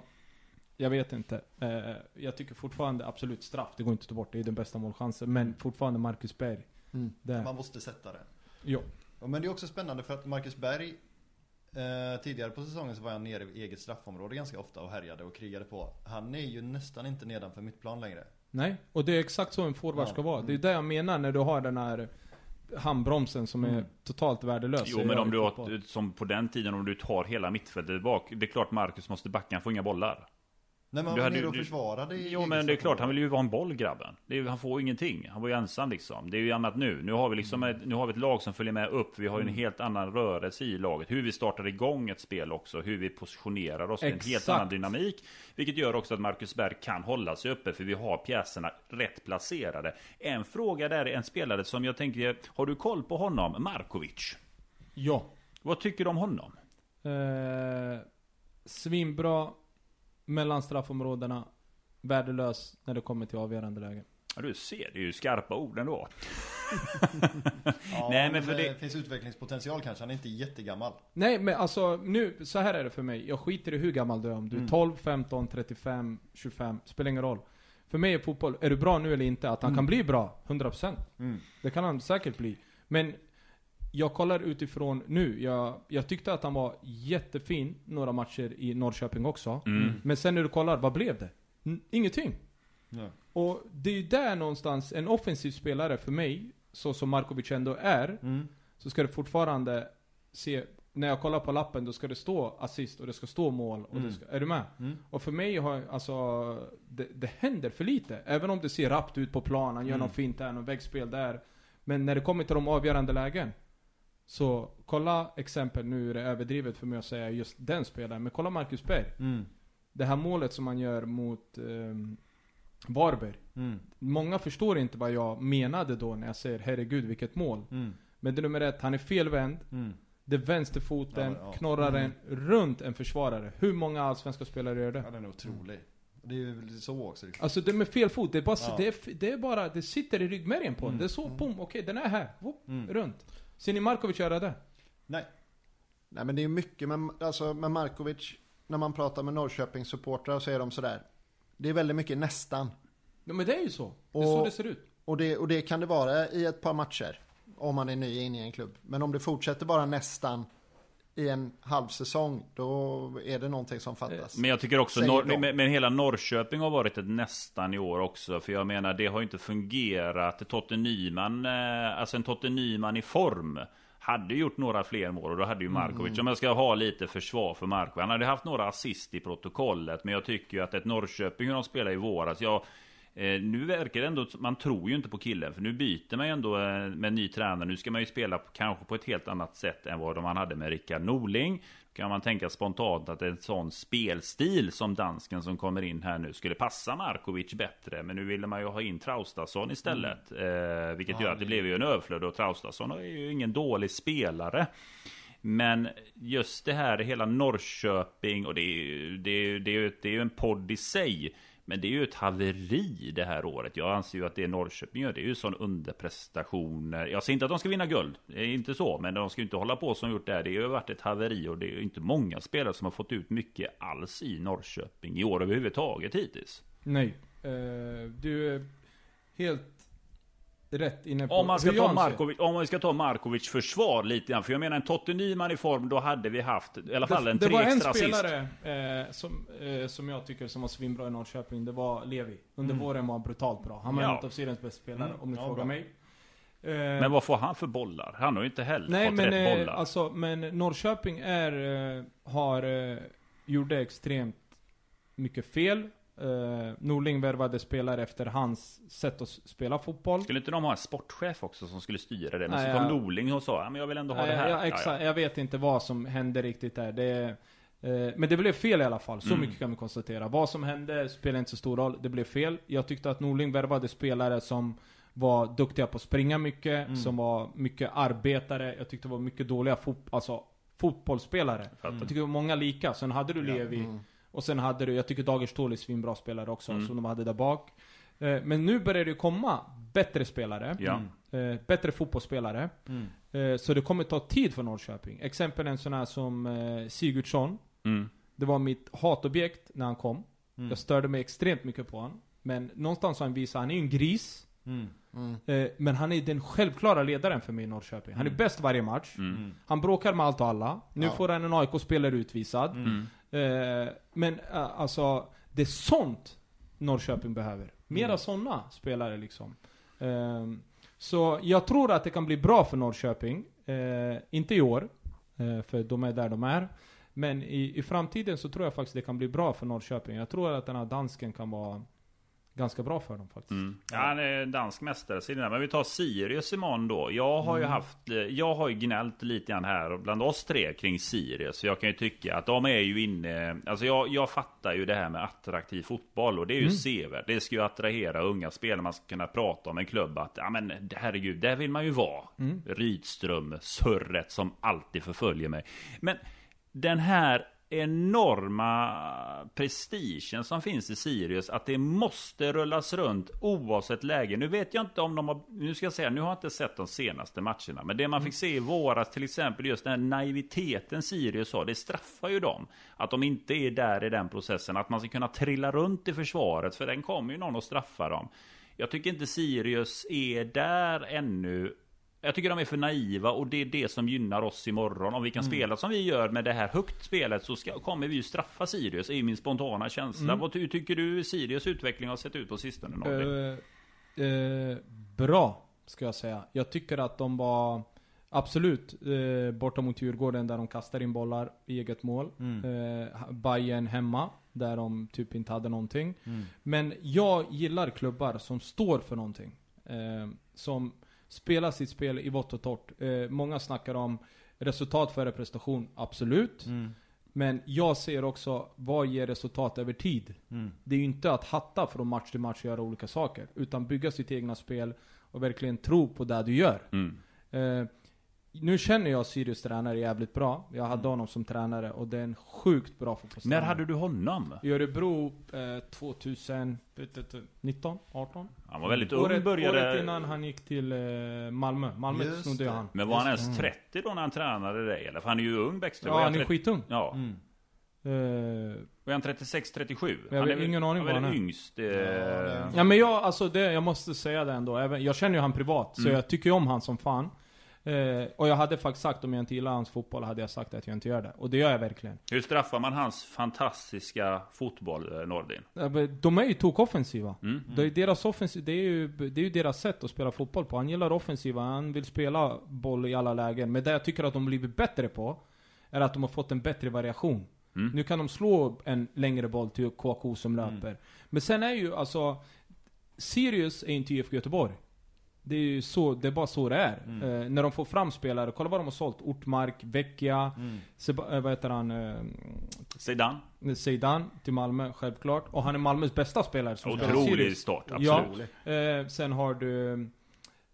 Jag vet inte. Eh, jag tycker fortfarande absolut straff, det går inte att ta bort. Det är den bästa målchansen. Men fortfarande Marcus Berg. Mm. Man måste sätta den Ja. Ja, men det är också spännande för att Marcus Berg eh, Tidigare på säsongen så var han nere i eget straffområde ganska ofta och härjade och krigade på Han är ju nästan inte nedanför mittplan längre Nej, och det är exakt så en forward Ja. ska vara. Det är Mm. det jag menar när du har den här handbromsen som är Mm. totalt värdelös. Jo men om du har, som på den tiden om du tar hela mittfältet bak. Det är klart Marcus måste backa, han får inga bollar. Nej men Du hade och försvarade i Jo men det är klart, han vill ju vara en boll grabben. Det är, ju- han får ingenting. Han var ju ensam liksom. Det är ju annat nu. Nu har vi liksom ett, nu har vi ett lag som följer med upp. Vi har ju en helt annan rörelse i laget. Hur vi startar igång ett spel också. Hur vi positionerar oss. Det är en helt Exakt. annan dynamik. Vilket gör också att Marcus Berg kan hålla sig uppe. För vi har pjäserna rätt placerade. En fråga där är en spelare som jag tänker, har du koll på honom? Markovic. Ja. Vad tycker du om honom? Eh, svinbra mellan straffområdena. Värdelös när det kommer till avgörande lägen. Ja, du ser, det är ju skarpa ord ändå. ja, Nej, men för det... det finns utvecklingspotential kanske. Han är inte jättegammal. Nej, men alltså nu, så här är det för mig. Jag skiter i hur gammal du är. Om du är 12, 15, 35, 25. Spelar ingen roll. För mig är fotboll, är du bra nu eller inte? Att han mm. kan bli bra, 100%. Mm. Det kan han säkert bli. Men jag kollar utifrån nu. Jag, jag tyckte att han var jättefin några matcher i Norrköping också. Mm. Men sen när du kollar, vad blev det? N ingenting. Ja. Och det är ju där någonstans, en offensiv spelare för mig, så som Markovic ändå är, mm. så ska det fortfarande se, när jag kollar på lappen, då ska det stå assist och det ska stå mål. Och mm. ska, är du med? Mm. Och för mig har, alltså, det, det händer för lite. Även om det ser rappt ut på plan, han gör mm. något fint där, något väggspel där. Men när det kommer till de avgörande lägen, så kolla exempel, nu är det överdrivet för mig att säga just den spelaren, men kolla Marcus Berg. Mm. Det här målet som han gör mot um, Varberg. Mm. Många förstår inte vad jag menade då när jag säger herregud vilket mål. Mm. Men det är nummer ett, han är felvänd. Mm. Det är vänsterfoten, ja, ja. knorrar den mm. runt en försvarare. Hur många allsvenska spelare gör det? Ja, den är otrolig. Det är ju så också. Liksom. Alltså det med fel fot, det är bara, ja. det, är, det är bara, det sitter i ryggmärgen på mm. Det är så, pum, okej okay, den är här. Whoop, mm. Runt. Ser ni Markovic göra det? Nej. Nej men det är mycket med, alltså, med Markovic, när man pratar med Norrköpings supportrar så är de sådär. Det är väldigt mycket nästan. Ja men det är ju så. Det är och, så det ser ut. Och det, och det kan det vara i ett par matcher. Om man är ny inne i en klubb. Men om det fortsätter bara nästan i en halv säsong, då är det någonting som fattas. Men jag tycker också, Nor men, men hela Norrköping har varit ett nästan i år också. För jag menar, det har ju inte fungerat. Totte Nyman, eh, alltså en Totte Nyman i form. Hade gjort några fler mål och då hade ju Markovic, mm. om jag ska ha lite försvar för Markovic. Han hade haft några assist i protokollet. Men jag tycker ju att ett Norrköping, hur de spelar i våras. Jag, Eh, nu verkar det ändå, man tror ju inte på killen, för nu byter man ju ändå eh, med ny tränare. Nu ska man ju spela kanske på ett helt annat sätt än vad man hade med Rickard Norling. Kan man tänka spontant att en sån spelstil som dansken som kommer in här nu skulle passa Markovic bättre. Men nu ville man ju ha in Traustason istället. Mm. Eh, vilket ja, gör att det blev ju en överflöd och Traustason är ju ingen dålig spelare. Men just det här hela Norrköping och det är ju, det är, det är, det är ju en podd i sig. Men det är ju ett haveri det här året. Jag anser ju att det Norrköping gör, det är ju sån underprestationer. Jag säger inte att de ska vinna guld, det är inte så. Men de ska ju inte hålla på som gjort det här. Det har ju varit ett haveri och det är ju inte många spelare som har fått ut mycket alls i Norrköping i år överhuvudtaget hittills. Nej, eh, du är helt rätt inne på om man ska ta Markovic, Om vi ska ta Markovic försvar lite grann. För jag menar en Totte Nyman i form, då hade vi haft i alla fall en det, tre extra assist. Det var en spelare eh, som, eh, som jag tycker som var svinbra i Norrköping. Det var Levi. Under mm. våren var han brutalt bra. Han var ja. en av seriens bästa spelare, mm. om ni ja, frågar bra. mig. Eh, men vad får han för bollar? Han har ju inte heller nej, fått men, rätt bollar. Alltså, men Norrköping är, eh, har, eh, gjorde extremt mycket fel. Uh, Norling värvade spelare efter hans sätt att spela fotboll. Skulle inte de ha en sportchef också som skulle styra det? Men Nej, så kom ja. Norling och sa, men jag vill ändå ha Nej, det här. Ja, exakt. Ja, ja. Jag vet inte vad som hände riktigt där. Det, uh, men det blev fel i alla fall. Så mm. mycket kan vi konstatera. Vad som hände spelar inte så stor roll. Det blev fel. Jag tyckte att Norling värvade spelare som var duktiga på att springa mycket, mm. som var mycket arbetare. Jag tyckte det var mycket dåliga fot alltså, fotbollsspelare. Mm. Jag tyckte det var många lika. Sen hade du Levi. Mm. Och sen hade du, jag tycker Dagerstål är svinbra spelare också, mm. som de hade där bak. Eh, men nu börjar det komma bättre spelare. Ja. Eh, bättre fotbollsspelare. Mm. Eh, så det kommer ta tid för Norrköping. Exempel en sån här som Sigurdsson. Mm. Det var mitt hatobjekt när han kom. Mm. Jag störde mig extremt mycket på honom. Men någonstans har han visat, han är ju en gris. Mm. Mm. Men han är den självklara ledaren för mig i Norrköping. Han är mm. bäst varje match. Mm. Han bråkar med allt och alla. Nu ja. får han en AIK-spelare utvisad. Eh, men eh, alltså, det är sånt Norrköping behöver. Mera mm. sådana spelare liksom. Eh, så jag tror att det kan bli bra för Norrköping. Inte i år, för de är där de är. Men i, i framtiden så tror jag faktiskt det kan bli bra för Norrköping. Jag tror att den här dansken kan vara ganska bra för dem faktiskt. Mm. Ja, han är dansk mästare. Men vi tar Sirius imorgon då. Jag har ju mm. haft, jag har ju gnällt lite grann här bland oss tre kring Sirius. Jag kan ju tycka att de är ju inne, alltså jag, jag fattar ju det här med attraktiv fotboll och det är ju mm. sevärt. Det ska ju attrahera unga spelare. Man ska kunna prata om en klubb att, ja men herregud, där vill man ju vara. Mm. Rydström, surret som alltid förföljer mig. Men den här enorma prestigen som finns i Sirius att det måste rullas runt oavsett läge. Nu vet jag inte om de har, nu ska jag säga, nu har jag inte sett de senaste matcherna. Men det man fick se i våras till exempel, just den här naiviteten Sirius har, det straffar ju dem. Att de inte är där i den processen, att man ska kunna trilla runt i försvaret, för den kommer ju någon att straffa dem. Jag tycker inte Sirius är där ännu jag tycker de är för naiva och det är det som gynnar oss imorgon. Om vi kan mm. spela som vi gör med det här högt spelet så ska, kommer vi ju straffa Sirius, är min spontana känsla. Mm. Vad tycker du Sirius utveckling har sett ut på sistone? Uh, uh, bra, ska jag säga. Jag tycker att de var Absolut, eh, borta mot Djurgården där de kastar in bollar i eget mål. Mm. Eh, Bayern hemma, där de typ inte hade någonting. Mm. Men jag gillar klubbar som står för någonting. Eh, som spela sitt spel i vått och torrt. Eh, många snackar om resultat före prestation, absolut. Mm. Men jag ser också, vad ger resultat över tid? Mm. Det är ju inte att hatta från match till match och göra olika saker. Utan bygga sitt egna spel och verkligen tro på det du gör. Mm. Eh, nu känner jag Sirius tränare jävligt bra. Jag hade mm. honom som tränare och det är en sjukt bra fotbollstränare. När hade du honom? I Örebro eh, 2019, 18. Han var väldigt ung, året, började... Året innan han gick till eh, Malmö. Malmö Just snodde han. Men var han ens 30 då när han tränade dig? Eller? För han är ju ung Bäckström. Ja, han är skitung. Ja. Mm. Uh, var han 36, 37? Jag har ingen aning vad han är. yngst. Eh... Ja, ja, men jag, alltså det, jag måste säga det ändå. Även, jag känner ju han privat, mm. så jag tycker ju om han som fan. Eh, och jag hade faktiskt sagt om jag inte gillar hans fotboll, hade jag sagt att jag inte gör det. Och det gör jag verkligen. Hur straffar man hans fantastiska fotboll, eh, Nordin? De är ju tokoffensiva. Mm. Mm. Det, är deras offensiv, det, är ju, det är ju deras sätt att spela fotboll på. Han gillar offensiva, han vill spela boll i alla lägen. Men det jag tycker att de blivit bättre på, är att de har fått en bättre variation. Mm. Nu kan de slå en längre boll till KK som mm. löper. Men sen är ju alltså, Sirius är inte IFK Göteborg. Det är ju så, det är bara så det är. Mm. Eh, när de får fram spelare, kolla vad de har sålt. Ortmark, Vecchia, mm. Seba, eh, vad heter han? Eh, Zeidan. Zeidan till Malmö, självklart. Och han är Malmös bästa spelare. Som Otrolig start, absolut. Ja, eh, sen har du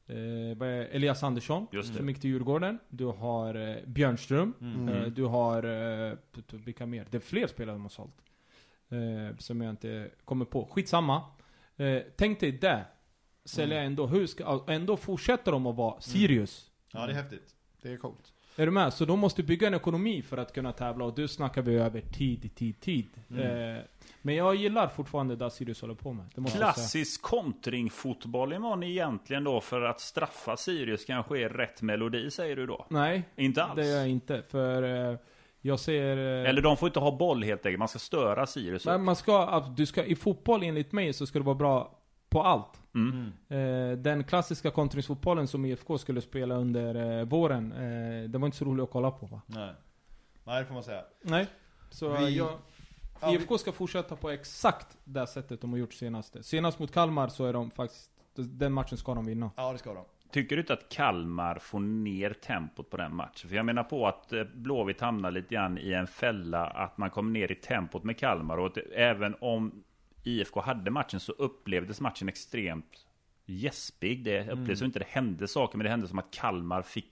eh, Elias Andersson, Just som gick till Djurgården. Du har eh, Björnström. Mm. Eh, du har, eh, vilka mer? Det är fler spelare de har sålt. som jag inte kommer på. Skitsamma. tänk dig det sälja mm. ändå. Hur ska, ändå fortsätter de att vara mm. Sirius. Ja, det är häftigt. Det är coolt. Är du med? Så de måste bygga en ekonomi för att kunna tävla och du snackar vi över tid, tid, tid. Mm. Eh, men jag gillar fortfarande det Sirius håller på med. Klassisk kontringfotboll imorgon egentligen då för att straffa Sirius kanske är rätt melodi säger du då? Nej, inte alls. det gör jag inte. För eh, jag ser... Eh, Eller de får inte ha boll helt enkelt, man ska störa Sirius. Men man ska, du ska, i fotboll enligt mig så ska det vara bra på allt. Mm. Eh, den klassiska kontringsfotbollen som IFK skulle spela under eh, våren, eh, det var inte så roligt att kolla på va? Nej. Nej, det får man säga. Nej. Så vi... jag, IFK ska fortsätta på exakt det sättet de har gjort senast. Senast mot Kalmar så är de faktiskt, den matchen ska de vinna. Ja, det ska de. Tycker du inte att Kalmar får ner tempot på den matchen? För jag menar på att Blåvitt hamnar lite grann i en fälla att man kommer ner i tempot med Kalmar. Och att även om IFK hade matchen så upplevdes matchen extremt gäspig. Det upplevdes mm. inte det hände saker, men det hände som att Kalmar fick,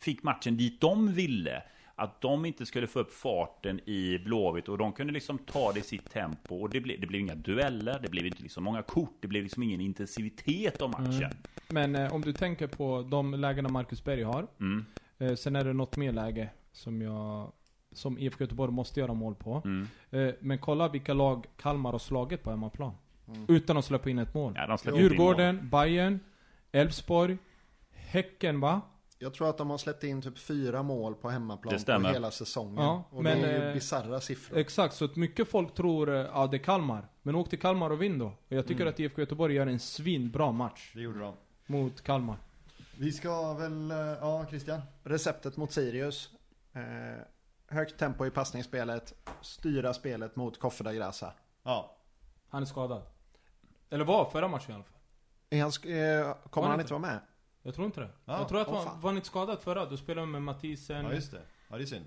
fick matchen dit de ville. Att de inte skulle få upp farten i Blåvitt och de kunde liksom ta det i sitt tempo. Och det blev, det blev inga dueller, det blev inte liksom många kort, det blev liksom ingen intensivitet av matchen. Mm. Men eh, om du tänker på de lägena Marcus Berg har. Mm. Eh, sen är det något mer läge som jag som IFK Göteborg måste göra mål på. Mm. Eh, men kolla vilka lag Kalmar har slagit på hemmaplan. Mm. Utan att släppa in ett mål. Ja, Djurgården, Bayern, Elfsborg, Häcken va? Jag tror att de har släppt in typ fyra mål på hemmaplan på hela säsongen. Ja, och men, det är ju eh, bisarra siffror. Exakt, så att mycket folk tror att eh, det är Kalmar. Men åk till Kalmar och vinn då. Och jag tycker mm. att IFK Göteborg gör en svinbra match. Det gjorde de. Mot Kalmar. Vi ska väl, ja Christian? Receptet mot Sirius. Eh, högt tempo i passningsspelet, styra spelet mot Koffe da Grasa. Ja. Han är skadad. Eller var förra matchen i alla fall. Är han, eh, kommer var han inte vara med? Jag tror inte det. Ja. Jag tror att oh, han var inte skadad förra. Du spelade med Mathisen. Ja just det. Ja det är synd.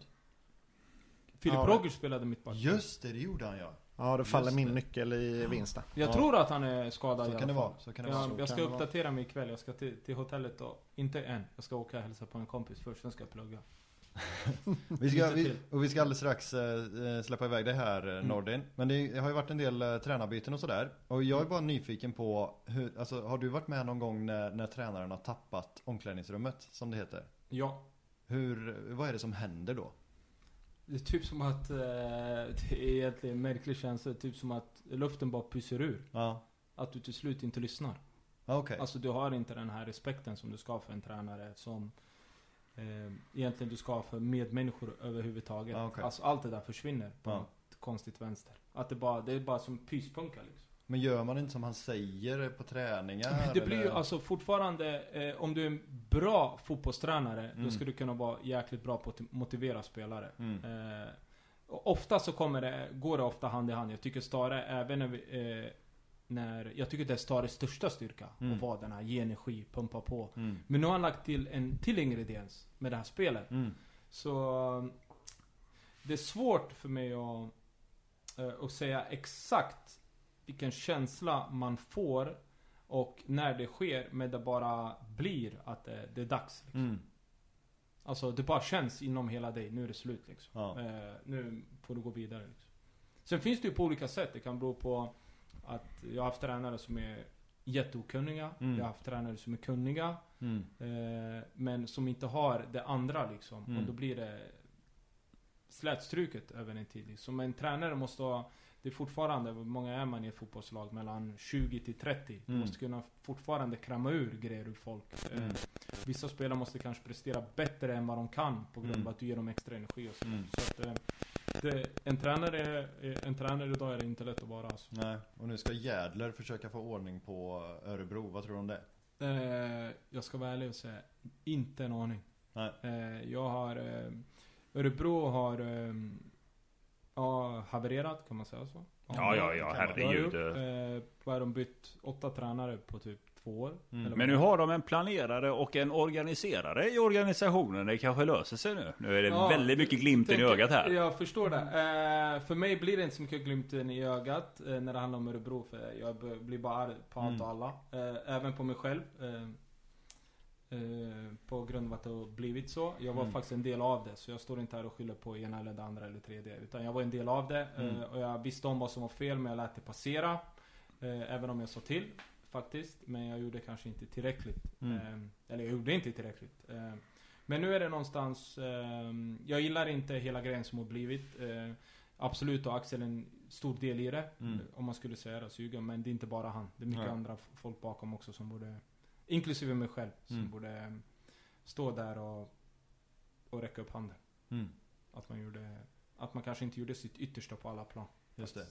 Filip ja, Roger spelade mittback. Just det, det gjorde han ja. Ja, det faller min nyckel i vinsten. Jag ja. tror att han är skadad så kan. Det vara. Så kan det jag, vara. jag ska uppdatera mig ikväll. Jag ska till, till hotellet och, inte än. Jag ska åka och hälsa på en kompis först, sen ska jag plugga. vi ska, vi, och vi ska alldeles strax äh, släppa iväg det här mm. Nordin. Men det har ju varit en del äh, tränarbyten och sådär. Och jag är bara nyfiken på, hur, alltså, har du varit med någon gång när, när tränaren har tappat omklädningsrummet, som det heter? Ja. Hur, vad är det som händer då? Det är typ som att, eh, det är egentligen en märklig känsla, typ som att luften bara pyser ur. Ja. Att du till slut inte lyssnar. Okay. Alltså du har inte den här respekten som du ska för en tränare som eh, egentligen du ska ha för medmänniskor överhuvudtaget. Okay. Alltså allt det där försvinner på ja. något konstigt vänster. Att det bara, det är bara som pyspunka liksom. Men gör man inte som han säger på träningar? Det blir ju alltså fortfarande, eh, om du är en bra fotbollstränare, mm. då ska du kunna vara jäkligt bra på att motivera spelare. Mm. Eh, ofta så kommer det, går det ofta hand i hand. Jag tycker Stare, även när vi, eh, när, jag tycker det är Stares största styrka. Mm. Att vara den här, ge energi, pumpa på. Mm. Men nu har han lagt till en till ingrediens med det här spelet. Mm. Så det är svårt för mig att, eh, att säga exakt vilken känsla man får och när det sker, men det bara blir att det, det är dags. Liksom. Mm. Alltså det bara känns inom hela dig, nu är det slut liksom. Ja. Eh, nu får du gå vidare liksom. Sen finns det ju på olika sätt. Det kan bero på att jag har haft tränare som är jätteokunniga. Mm. Jag har haft tränare som är kunniga. Mm. Eh, men som inte har det andra liksom. Mm. Och då blir det slätstruket över en tid. Liksom. En tränare måste ha det är fortfarande, hur många är man i ett fotbollslag? Mellan 20 till 30. Mm. Du måste kunna fortfarande kramma ur grejer ur folk. Mm. Eh, vissa spelare måste kanske prestera bättre än vad de kan på grund av Mm. att du ger dem extra energi och så. Mm. så att, eh, det, en, tränare, en tränare idag är det inte lätt att vara alltså. Nej, och nu ska Jädler försöka få ordning på Örebro. Vad tror du om det? Eh, jag ska vara ärlig och säga, inte en aning. Nej. Eh, jag har... Eh, Örebro har... Eh, ja, havererat, kan man säga så? Ja, ja, ja, herregud. Eh, vad har de bytt? Åtta tränare på typ två år? Mm. Men nu har de en planerare och en organiserare i organisationen. Det kanske löser sig nu. Nu är det Ja, väldigt mycket glimten i ögat här. Jag förstår det. Eh, för mig blir det inte så mycket glimten i ögat eh, när det handlar om Örebro. För jag blir bara arg på allt Mm. och alla. Eh, även på mig själv. Eh, eh, på grund av att det har blivit så. Jag var Mm. faktiskt en del av det. Så jag står inte här och skyller på ena eller det andra eller tredje. Utan jag var en del av det. Mm. Eh, och jag visste om vad som var fel men jag lät det passera. Även om jag sa till. Faktiskt. Men jag gjorde kanske inte tillräckligt. Mm. Eh, eller jag gjorde inte tillräckligt. Eh, men nu är det någonstans, eh, jag gillar inte hela grejen som har blivit. Eh, absolut har Axel en stor del i det. Mm. Om man skulle säga det, suga. Men det är inte bara han. Det är mycket Nej. andra folk bakom också som borde, inklusive mig själv, som Mm. borde eh, stå där och, och räcka upp handen. Mm. Att man gjorde, att man kanske inte gjorde sitt yttersta på alla plan. Just det.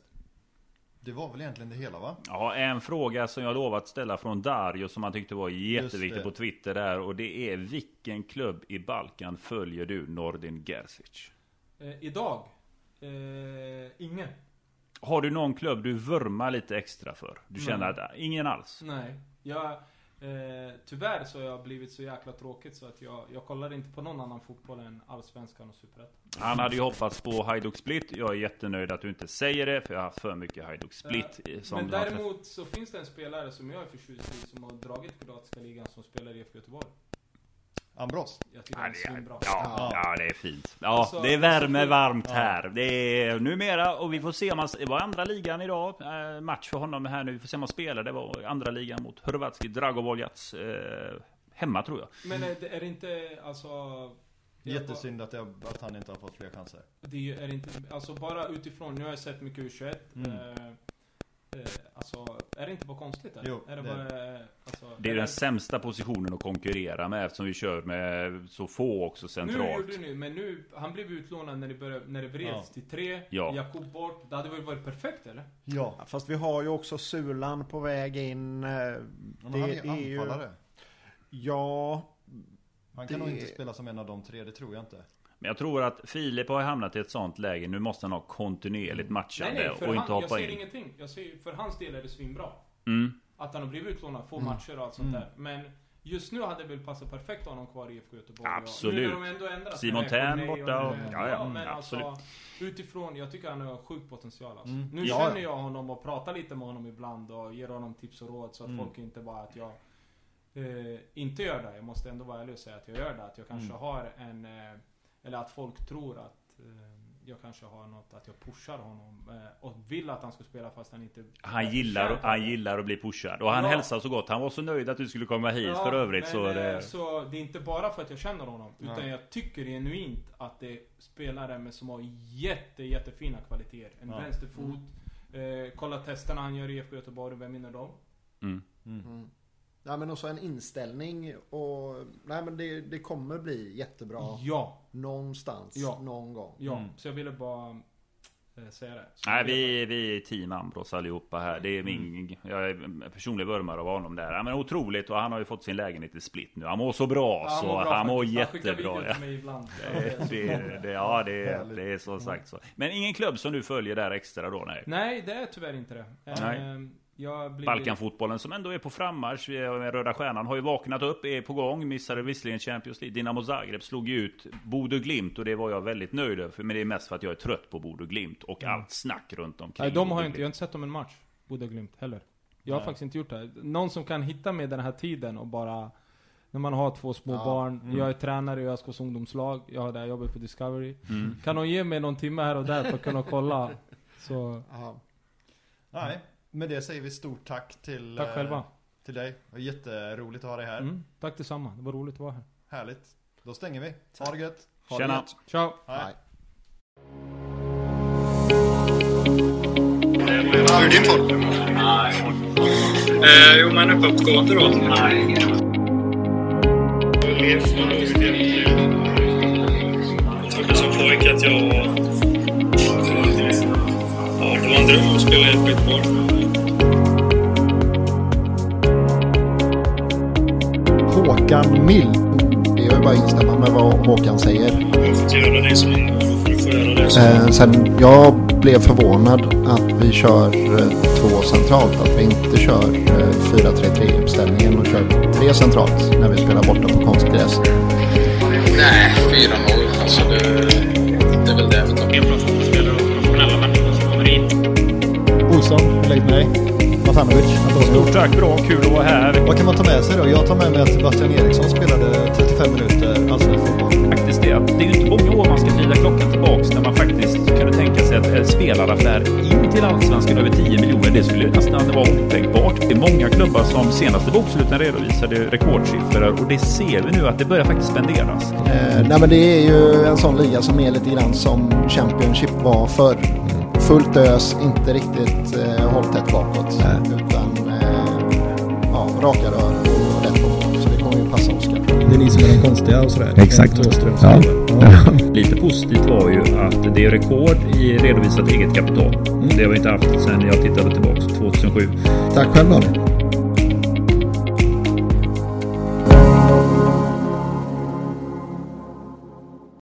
Det var väl egentligen det hela va? Ja, en fråga som jag lovat ställa från Dario som han tyckte var jätteviktig på Twitter där. Och det är vilken klubb i Balkan följer du Nordin Gerzic? Eh, idag, eh, ingen. Har du någon klubb du vurmar lite extra för? Du känner Nej. att äh, ingen alls? Nej. Jag, eh, tyvärr så har jag blivit så jäkla tråkigt så att jag, jag kollar inte på någon annan fotboll än Allsvenskan och Superettan. Han hade ju hoppats på Hajduk Split. Jag är jättenöjd att du inte säger det, för jag har haft för mycket Hajduk Split. i- som Men däremot så finns det en spelare som jag är förtjust i som har dragit kroatiska ligan som spelar i IFK Göteborg. Ambros. Jag tycker Ja, är det är, ja, ja, det är fint. Ja, Alltså, det värmer alltså, varmt ja. här. Det är numera, och vi får se om han... Det var andra ligan idag. Eh, match för honom här nu. Vi får se om han spelar. Det var andra ligan mot Hrvatski Dragovoljac. Eh, hemma tror jag. Men är det, är det inte, alltså... är Jättesynd att, jag, att han inte har fått fler chanser. Det är är det inte, alltså bara utifrån, nu har jag sett mycket U21. Mm. Eh, alltså, är det inte bara konstigt eller? Jo, är det, det är bara, eh, alltså, Det är är den sämsta positionen att konkurrera med eftersom vi kör med så få också Nu centralt. gjorde ni, men nu, han blev utlånad när det, började, när det vreds Ja. till tre. Ja. Jakob bort. Det hade väl varit perfekt eller? Ja. Fast vi har ju också Sulan på väg in. eh, Det han är ju- anfallare. Ja, Han kan det- nog inte spela som en av de tre, det tror jag inte. Men jag tror att Filip har hamnat i ett sånt läge. Nu måste han ha kontinuerligt matchande Nej nej, för och han, inte jag hoppa säger in. ingenting. Jag säger, för hans del är det svinbra. Mm. Att han har blivit utlånad, få Mm. matcher och allt sånt Mm. där. Men just nu hade det väl passat perfekt att ha honom kvar i IFK Göteborg. Och Absolut. Nu när de ändå Simon Tern Corneille borta och- och- ja, ja, men absolut. alltså utifrån, jag tycker han har sjuk potential alltså. Mm. Nu Ja, känner ja. jag honom och pratar lite med honom ibland och ger honom tips och råd så att Mm. folk inte bara att jag eh, inte gör det. Jag måste ändå vara ärlig och säga att jag gör det. Att jag kanske Mm. har en, eh, eller att folk tror att eh, jag kanske har något, att jag pushar honom eh, och vill att han ska spela fast han inte Han gillar, han gillar att bli pushad och han Ja. hälsar så gott. Han var så nöjd att du skulle komma hit Ja, för övrigt men, så eh, det... så det är inte bara för att jag känner honom. Utan Nej. jag tycker genuint att det är spelare med som har jätte, jättefina kvaliteter. En Ja. vänsterfot. Eh, kolla testerna han gör i IFK Göteborg, vem vinner dem? Mm. Mm. Ja men också en inställning och nej men det, det kommer bli jättebra Ja, någonstans, Ja. någon gång. ja. Mm. Så jag ville bara eh, säga det. Så Nej, vi, vi är team Ambros allihopa här. Det är min... Jag är personlig vurmare av honom där. Men otroligt och han har ju fått sin lägenhet i split nu. Han mår så bra Ja, så bra han mår faktiskt. Han skickar jättebra. mig ibland. Det, det, det, ja, det, det är som sagt så. Men ingen klubb som du följer där extra då? Nej. Nej, det är tyvärr inte det. Nej. Eh, har blivit... Balkanfotbollen som ändå är på frammarsch. Vi är- med Röda Stjärnan har ju vaknat upp, är på gång. Missade visserligen Champions League. Dinamo Zagreb slog ju ut Bodø Glimt och det var jag väldigt nöjd över. Men det är mest för att jag är trött på Bodø Glimt och allt snack runt omkring. Nej, de har jag inte, jag har inte sett dem en match. Bodø Glimt heller. Jag har Nej. faktiskt inte gjort det. Någon som kan hitta mig den här tiden och bara när man har två små Ja, barn, mm. jag är tränare i ÖSKs ungdomslag, jag har där jobbat på Discovery. Mm. Kan de ge mig någon timme här och där för att kunna kolla? Så, Ja. Nej, med det säger vi stort tack till, tack eh, själva. till dig. Det var jätteroligt att ha dig här. Mm, tack detsamma, det var roligt att vara här. Härligt. Då stänger vi. Ha det gött. Ha det Tjena. gött. Ciao! Hej. Nej. Hur är din form? Eh, jo, men uppåtgående då. I Jag trodde som pojke att jag. Ja, det var en dröm att spela i ett skitboll. Håkan Mild. Det är bara att instämma med vad Håkan säger. Jag göra det som. Eh, sen jag blev förvånad att vi kör eh, två centralt. Att vi inte kör eh, 4-3-3 uppställningen och kör tre centralt när vi spelar borta på konstgräs. Nej, 4-0. Alltså det, det är väl det vi tar. mer professionella och professionella människor som kommer in. Olsson, hur läget med dig? Matanovic, Antonio. Stort tack, bra, kul att vara här. Vad kan man ta med sig då? Jag tar med mig att Sebastian Eriksson spelade 35 minuter allsvensk fotboll. Faktiskt det. Det är ju inte många år man ska vrida klockan tillbaks när man faktiskt kunde tänka sig att en spelaraffär in till Allsvenskan över 10 miljoner, det skulle nästan vara otänkbart. Det är många klubbar som senaste boksluten redovisade rekordsiffror och det ser vi nu att det börjar faktiskt spenderas. Eh, nej men det är ju en sån liga som är lite grann som Championship var förr. Fullt ös, inte riktigt eh, hållt tätt bakåt. Utan eh, ja, raka rör och rätt på mål. Så det kommer ju passa Oskar. Det är ni som är de konstiga och sådär. Exakt. Åström, Ja. ja. Lite positivt var ju att det är rekord i redovisat eget kapital. Det har vi inte haft sedan jag tittade tillbaks 2007. Tack själv Daniel.